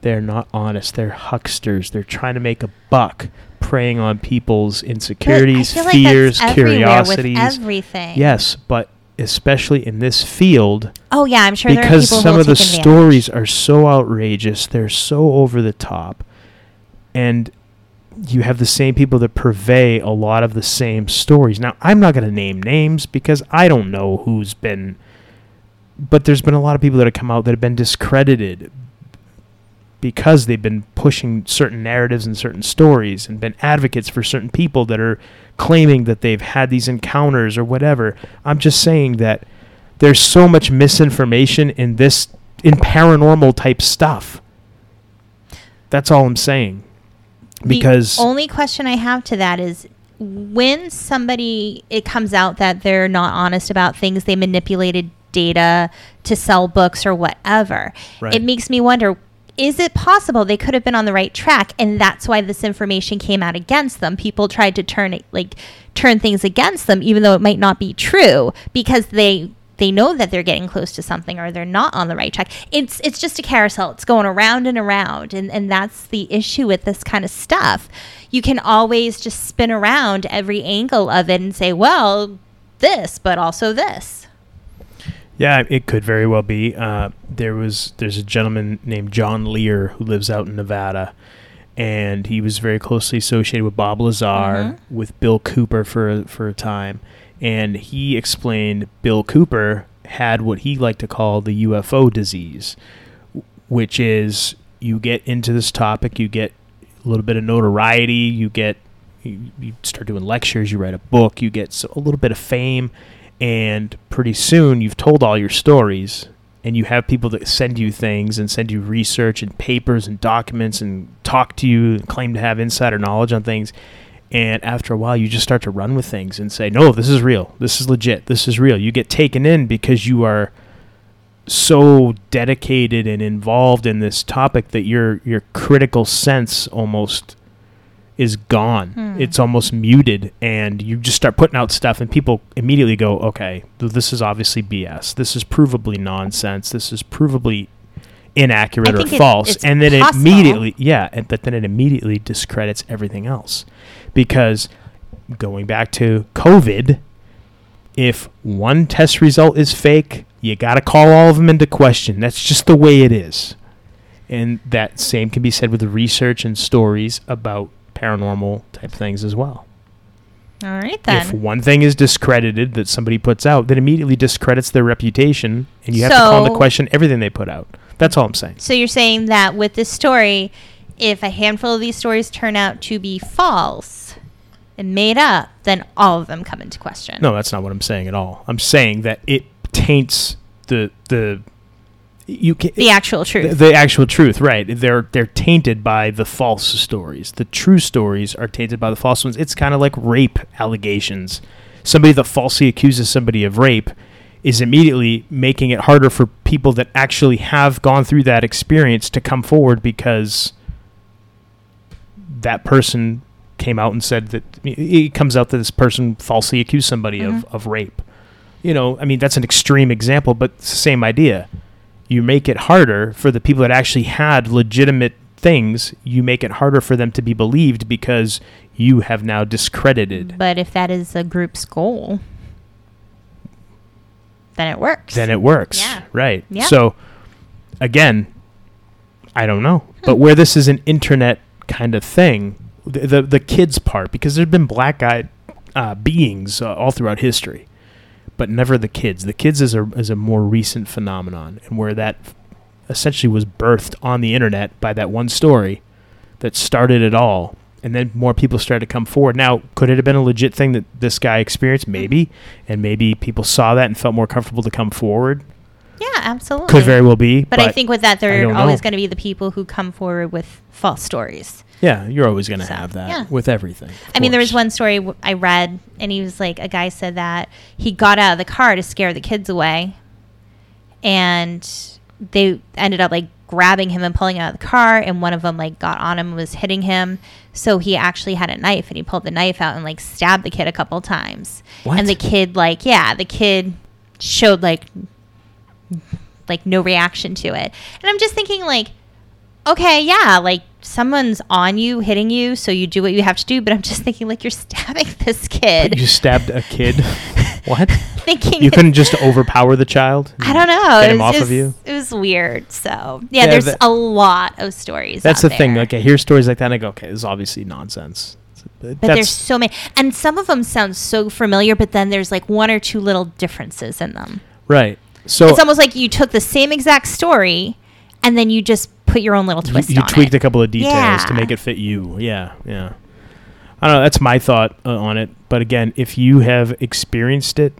B: They're not honest. They're hucksters. They're trying to make a buck, preying on people's insecurities,
C: I feel like
B: fears, curiosities.
C: With everything.
B: yes, but especially in this field,
C: Oh yeah, I'm sure there are
B: because some of the
C: advantage.
B: stories are so outrageous, they're so over the top, and you have the same people that purvey a lot of the same stories. Now, I'm not going to name names because I don't know who's been, but there's been a lot of people that have come out that have been discredited because they've been pushing certain narratives and certain stories and been advocates for certain people that are claiming that they've had these encounters or whatever. I'm just saying that there's so much misinformation in this in paranormal type stuff. That's all I'm saying. Because
C: the only question I have to that is when somebody it comes out that they're not honest about things, they manipulated data to sell books or whatever.
B: Right.
C: It makes me wonder is it possible they could have been on the right track? And that's why this information came out against them. People tried to turn it like turn things against them even though it might not be true because they they know that they're getting close to something or they're not on the right track. It's it's just a carousel. It's going around and around and and that's the issue with this kind of stuff. You can always just spin around every angle of it and say well this but also this
B: Yeah, it could very well be. Uh, there was there's a gentleman named John Lear who lives out in Nevada, and he was very closely associated with Bob Lazar,
C: Mhm.
B: with Bill Cooper for a- for a time, and he explained Bill Cooper had what he liked to call the UFO disease, which is you get into this topic, you get a little bit of notoriety, you get you, you start doing lectures, you write a book, you get so, a little bit of fame, and pretty soon you've told all your stories, and you have people that send you things and send you research and papers and documents and talk to you and claim to have insider knowledge on things. And after a while, you just start to run with things and say, "No, this is real. This is legit. This is real." You get taken in because you are so dedicated and involved in this topic that your your critical sense almost is gone.
C: Hmm.
B: It's almost muted, and you just start putting out stuff, and people immediately go, "Okay, this is obviously BS. This is provably nonsense. This is provably inaccurate or false."
C: it's
B: and then
C: possible.
B: it immediately, yeah, and, but then it immediately discredits everything else, because going back to COVID, if one test result is fake, you got to call all of them into question. That's just the way it is. And that same can be said with research and stories about paranormal type things as well.
C: All right then.
B: If one thing is discredited that somebody puts out, that immediately discredits their reputation, and you have to call into question everything they put out. That's all I'm saying.
C: So you're saying that with this story, if a handful of these stories turn out to be false and made up, then all of them come into question.
B: No, that's not what I'm saying at all. I'm saying that it taints the the you can
C: The actual truth.
B: the, the actual truth, right? They're they're tainted by the false stories. The true stories are tainted by the false ones. It's kind of like rape allegations. Somebody that falsely accuses somebody of rape is immediately making it harder for people that actually have gone through that experience to come forward because that person came out and said that it comes out that this person falsely accused somebody of, mm-hmm. of rape. You know, I mean that's an extreme example, but it's the same idea you make it harder for the people that actually had legitimate things. You make it harder for them to be believed because you have now discredited.
C: but if that is a group's goal, then it works.
B: Then it works.
C: Yeah.
B: Right.
C: Yeah.
B: So, again, I don't know. But where this is an internet kind of thing, the the, the kids part, because there've been black eyed uh, beings uh, all throughout history, but never the kids. The kids is a is a more recent phenomenon, and where that essentially was birthed on the internet by that one story that started it all. And then more people started to come forward. Now, could it have been a legit thing that this guy experienced? Mm-hmm. Maybe. And maybe people saw that and felt more comfortable to come forward.
C: yeah, absolutely.
B: Could very well be.
C: But, I think with that, there are always going to be the people who come forward with false stories.
B: Yeah, you're always going to
C: So,
B: have that
C: yeah.
B: with everything.
C: I mean, there was one story w- I read, and he was like, a guy said that he got out of the car to scare the kids away, and they ended up like grabbing him and pulling out of the car, and one of them like got on him and was hitting him. So he actually had a knife, and he pulled the knife out and like stabbed the kid a couple times.
B: What?
C: And the kid, like, yeah, the kid showed like like no reaction to it, and I'm just thinking like okay, yeah, like someone's on you, hitting you, so you do what you have to do. But I'm just thinking, like, you're stabbing this kid.
B: You stabbed a kid. what?
C: thinking
B: You couldn't just overpower the child?
C: I don't know.
B: Get
C: it
B: him
C: was
B: off of
C: just-
B: you?
C: It was weird. So yeah,
B: Yeah,
C: there's
B: that-
C: a lot of stories.
B: That's the thing.
C: there.
B: Like, I hear stories like that, and I go, okay, this is obviously nonsense. But
C: But there's so many, and some of them sound so familiar. But then there's like one or two little differences in them.
B: right. So
C: it's almost like you took the same exact story, and then you just put your own little
B: you,
C: twist
B: you
C: on
B: tweaked
C: it.
B: a couple of details to make it fit you. Yeah, yeah. I don't know. That's my thought uh, on it. But again, if you have experienced it,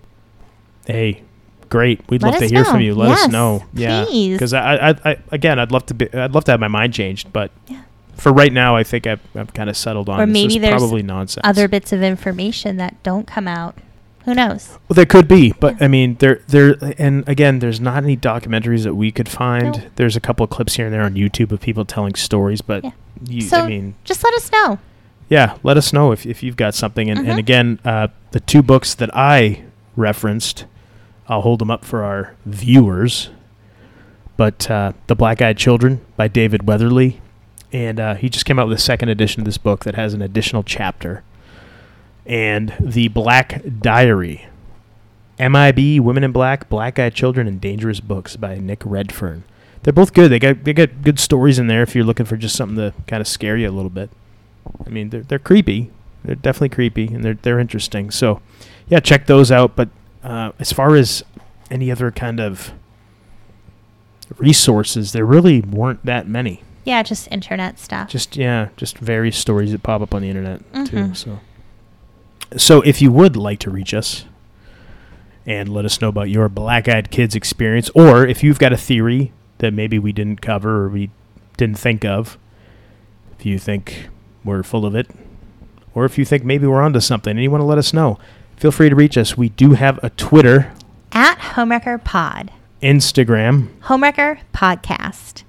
B: hey, great. We'd
C: Let
B: love to hear from you. Let
C: Yes,
B: us know. Yeah, because I, I, I, again, I'd love to be. I'd love to have my mind changed, but
C: Yeah.
B: for right now, I think I've, I've kind of settled on.
C: Or
B: this
C: maybe
B: is
C: there's
B: probably nonsense.
C: Other bits of information that don't come out. Who knows?
B: Well, there could be, but I mean, there, there, and again, there's not any documentaries that we could find.
C: No.
B: There's a couple of clips here and there on YouTube of people telling stories, but
C: Yeah.
B: you,
C: So
B: I mean,
C: just let us know.
B: yeah, let us know if, if you've got something. And,
C: Mhm.
B: and again, uh, the two books that I referenced, I'll hold them up for our viewers. But uh, The Black Eyed Children by David Weatherly. And uh, he just came out with a second edition of this book that has an additional chapter. And The Black Diary MIB, Women in Black, Black Eyed Children, and Dangerous Books by Nick Redfern. They're both good. They got they got good stories in there if you're looking for just something to kind of scare you a little bit. I mean, they're they're creepy. They're definitely creepy and they're they're interesting. So, yeah, check those out. But uh, as far as any other kind of resources, there really weren't that many.
C: Yeah, just internet stuff.
B: Just yeah, just various stories that pop up on the internet too.
C: Mhm.
B: So, so if you would like to reach us and let us know about your Black Eyed Kids experience, or if you've got a theory that maybe we didn't cover or we didn't think of, if you think we're full of it, or if you think maybe we're onto something and you want to let us know, feel free to reach us. We do have a Twitter,
C: At Homewrecker Pod.
B: Instagram,
C: Homewrecker Podcast.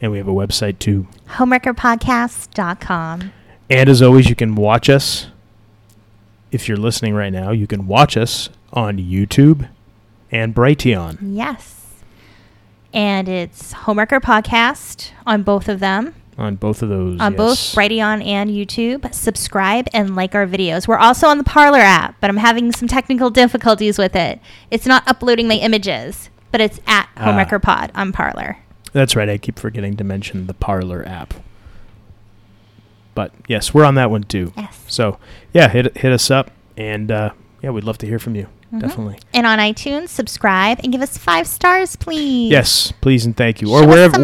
B: and we have a website too.
C: Homewreckerpodcast.com.
B: And as always, you can watch us. If you're listening right now, you can watch us on YouTube and Brighteon.
C: Yes. And it's Homewrecker Podcast on both of them.
B: On both of those.
C: on both. Brighteon and YouTube. Subscribe and like our videos. We're also on the Parler app, but I'm having some technical difficulties with it. It's not uploading my images, but it's at
B: Ah.
C: Homewrecker Pod on Parler.
B: That's right. I keep forgetting to mention the Parler app. But yes, we're on that one too.
C: Yes.
B: So yeah, hit hit us up, and uh, yeah, we'd love to hear from you.
C: Mhm.
B: Definitely.
C: And on iTunes, subscribe and give us five stars, please.
B: Yes, please and thank you.
C: Show
B: Or wherever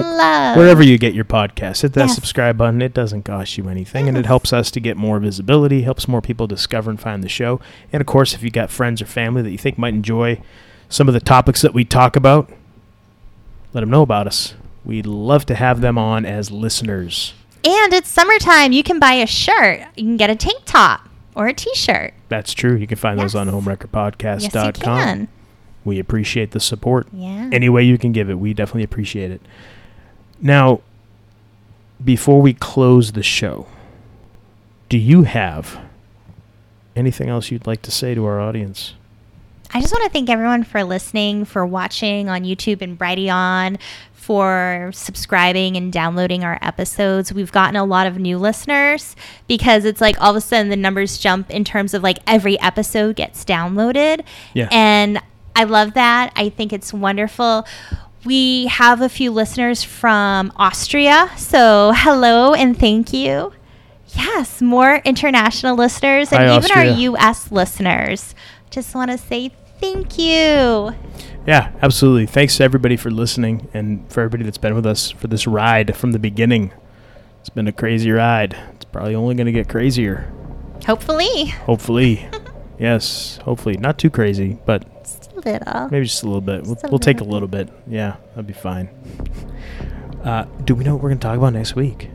B: wherever you get your podcast, hit that
C: Yes.
B: subscribe button. It doesn't cost you anything, and it helps us to get more visibility, helps more people discover and find the show. And of course, if you got friends or family that you think might enjoy some of the topics that we talk about, let them know about us. We'd love to have them on as listeners.
C: And it's summertime. You can buy a shirt. You can get a tank top or a t-shirt.
B: That's true. You can find those on
C: Yes.
B: homewreckerpodcast.com.
C: Yes.
B: We appreciate the support.
C: Yeah.
B: Any way you can give it, we definitely appreciate it. Now, before we close the show, do you have anything else you'd like to say to our audience?
C: I just want to thank everyone for listening, for watching on YouTube and Brighteon, for subscribing and downloading our episodes. We've gotten a lot of new listeners because it's like all of a sudden the numbers jump in terms of like every episode gets downloaded.
B: Yeah.
C: And I love that. I think it's wonderful. We have a few listeners from Austria. So hello and thank you. Yes, more international listeners and
B: Hi,
C: even
B: Austria.
C: our US listeners. Just want to say thank you.
B: Yeah, absolutely. Thanks to everybody for listening and for everybody that's been with us for this ride from the beginning. It's been a crazy ride. It's probably only going to get crazier.
C: Hopefully.
B: Hopefully. yes, hopefully. Not too crazy, but
C: Just a little.
B: Maybe just a little bit. We'll,
C: a
B: we'll take a
C: little
B: little bit. Yeah, that'd be fine. Uh, do we know what we're gonna talk about next week?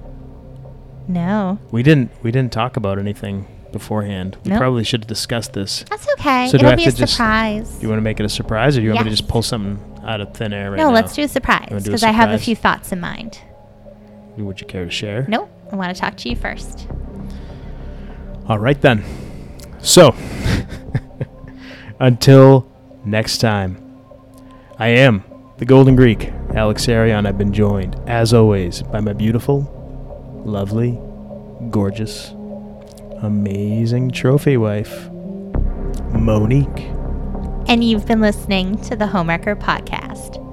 C: No.
B: We didn't. We didn't talk about anything beforehand. We
C: No.
B: probably should have discussed this.
C: That's okay.
B: So
C: It'll be a
B: to just-
C: surprise.
B: Do you want to make it a surprise, or do you want me to just pull something out of thin air right
C: no,
B: now?
C: let's do a surprise
B: wanna do a
C: because I have a few thoughts in mind.
B: Would you care to share?
C: Nope. I want to talk to you first.
B: All right then. So, until next time, I am the Golden Greek, Alex Arion. I've been joined, as always, by my beautiful, lovely, gorgeous, amazing trophy wife, Monique.
C: And you've been listening to the Homewrecker Podcast.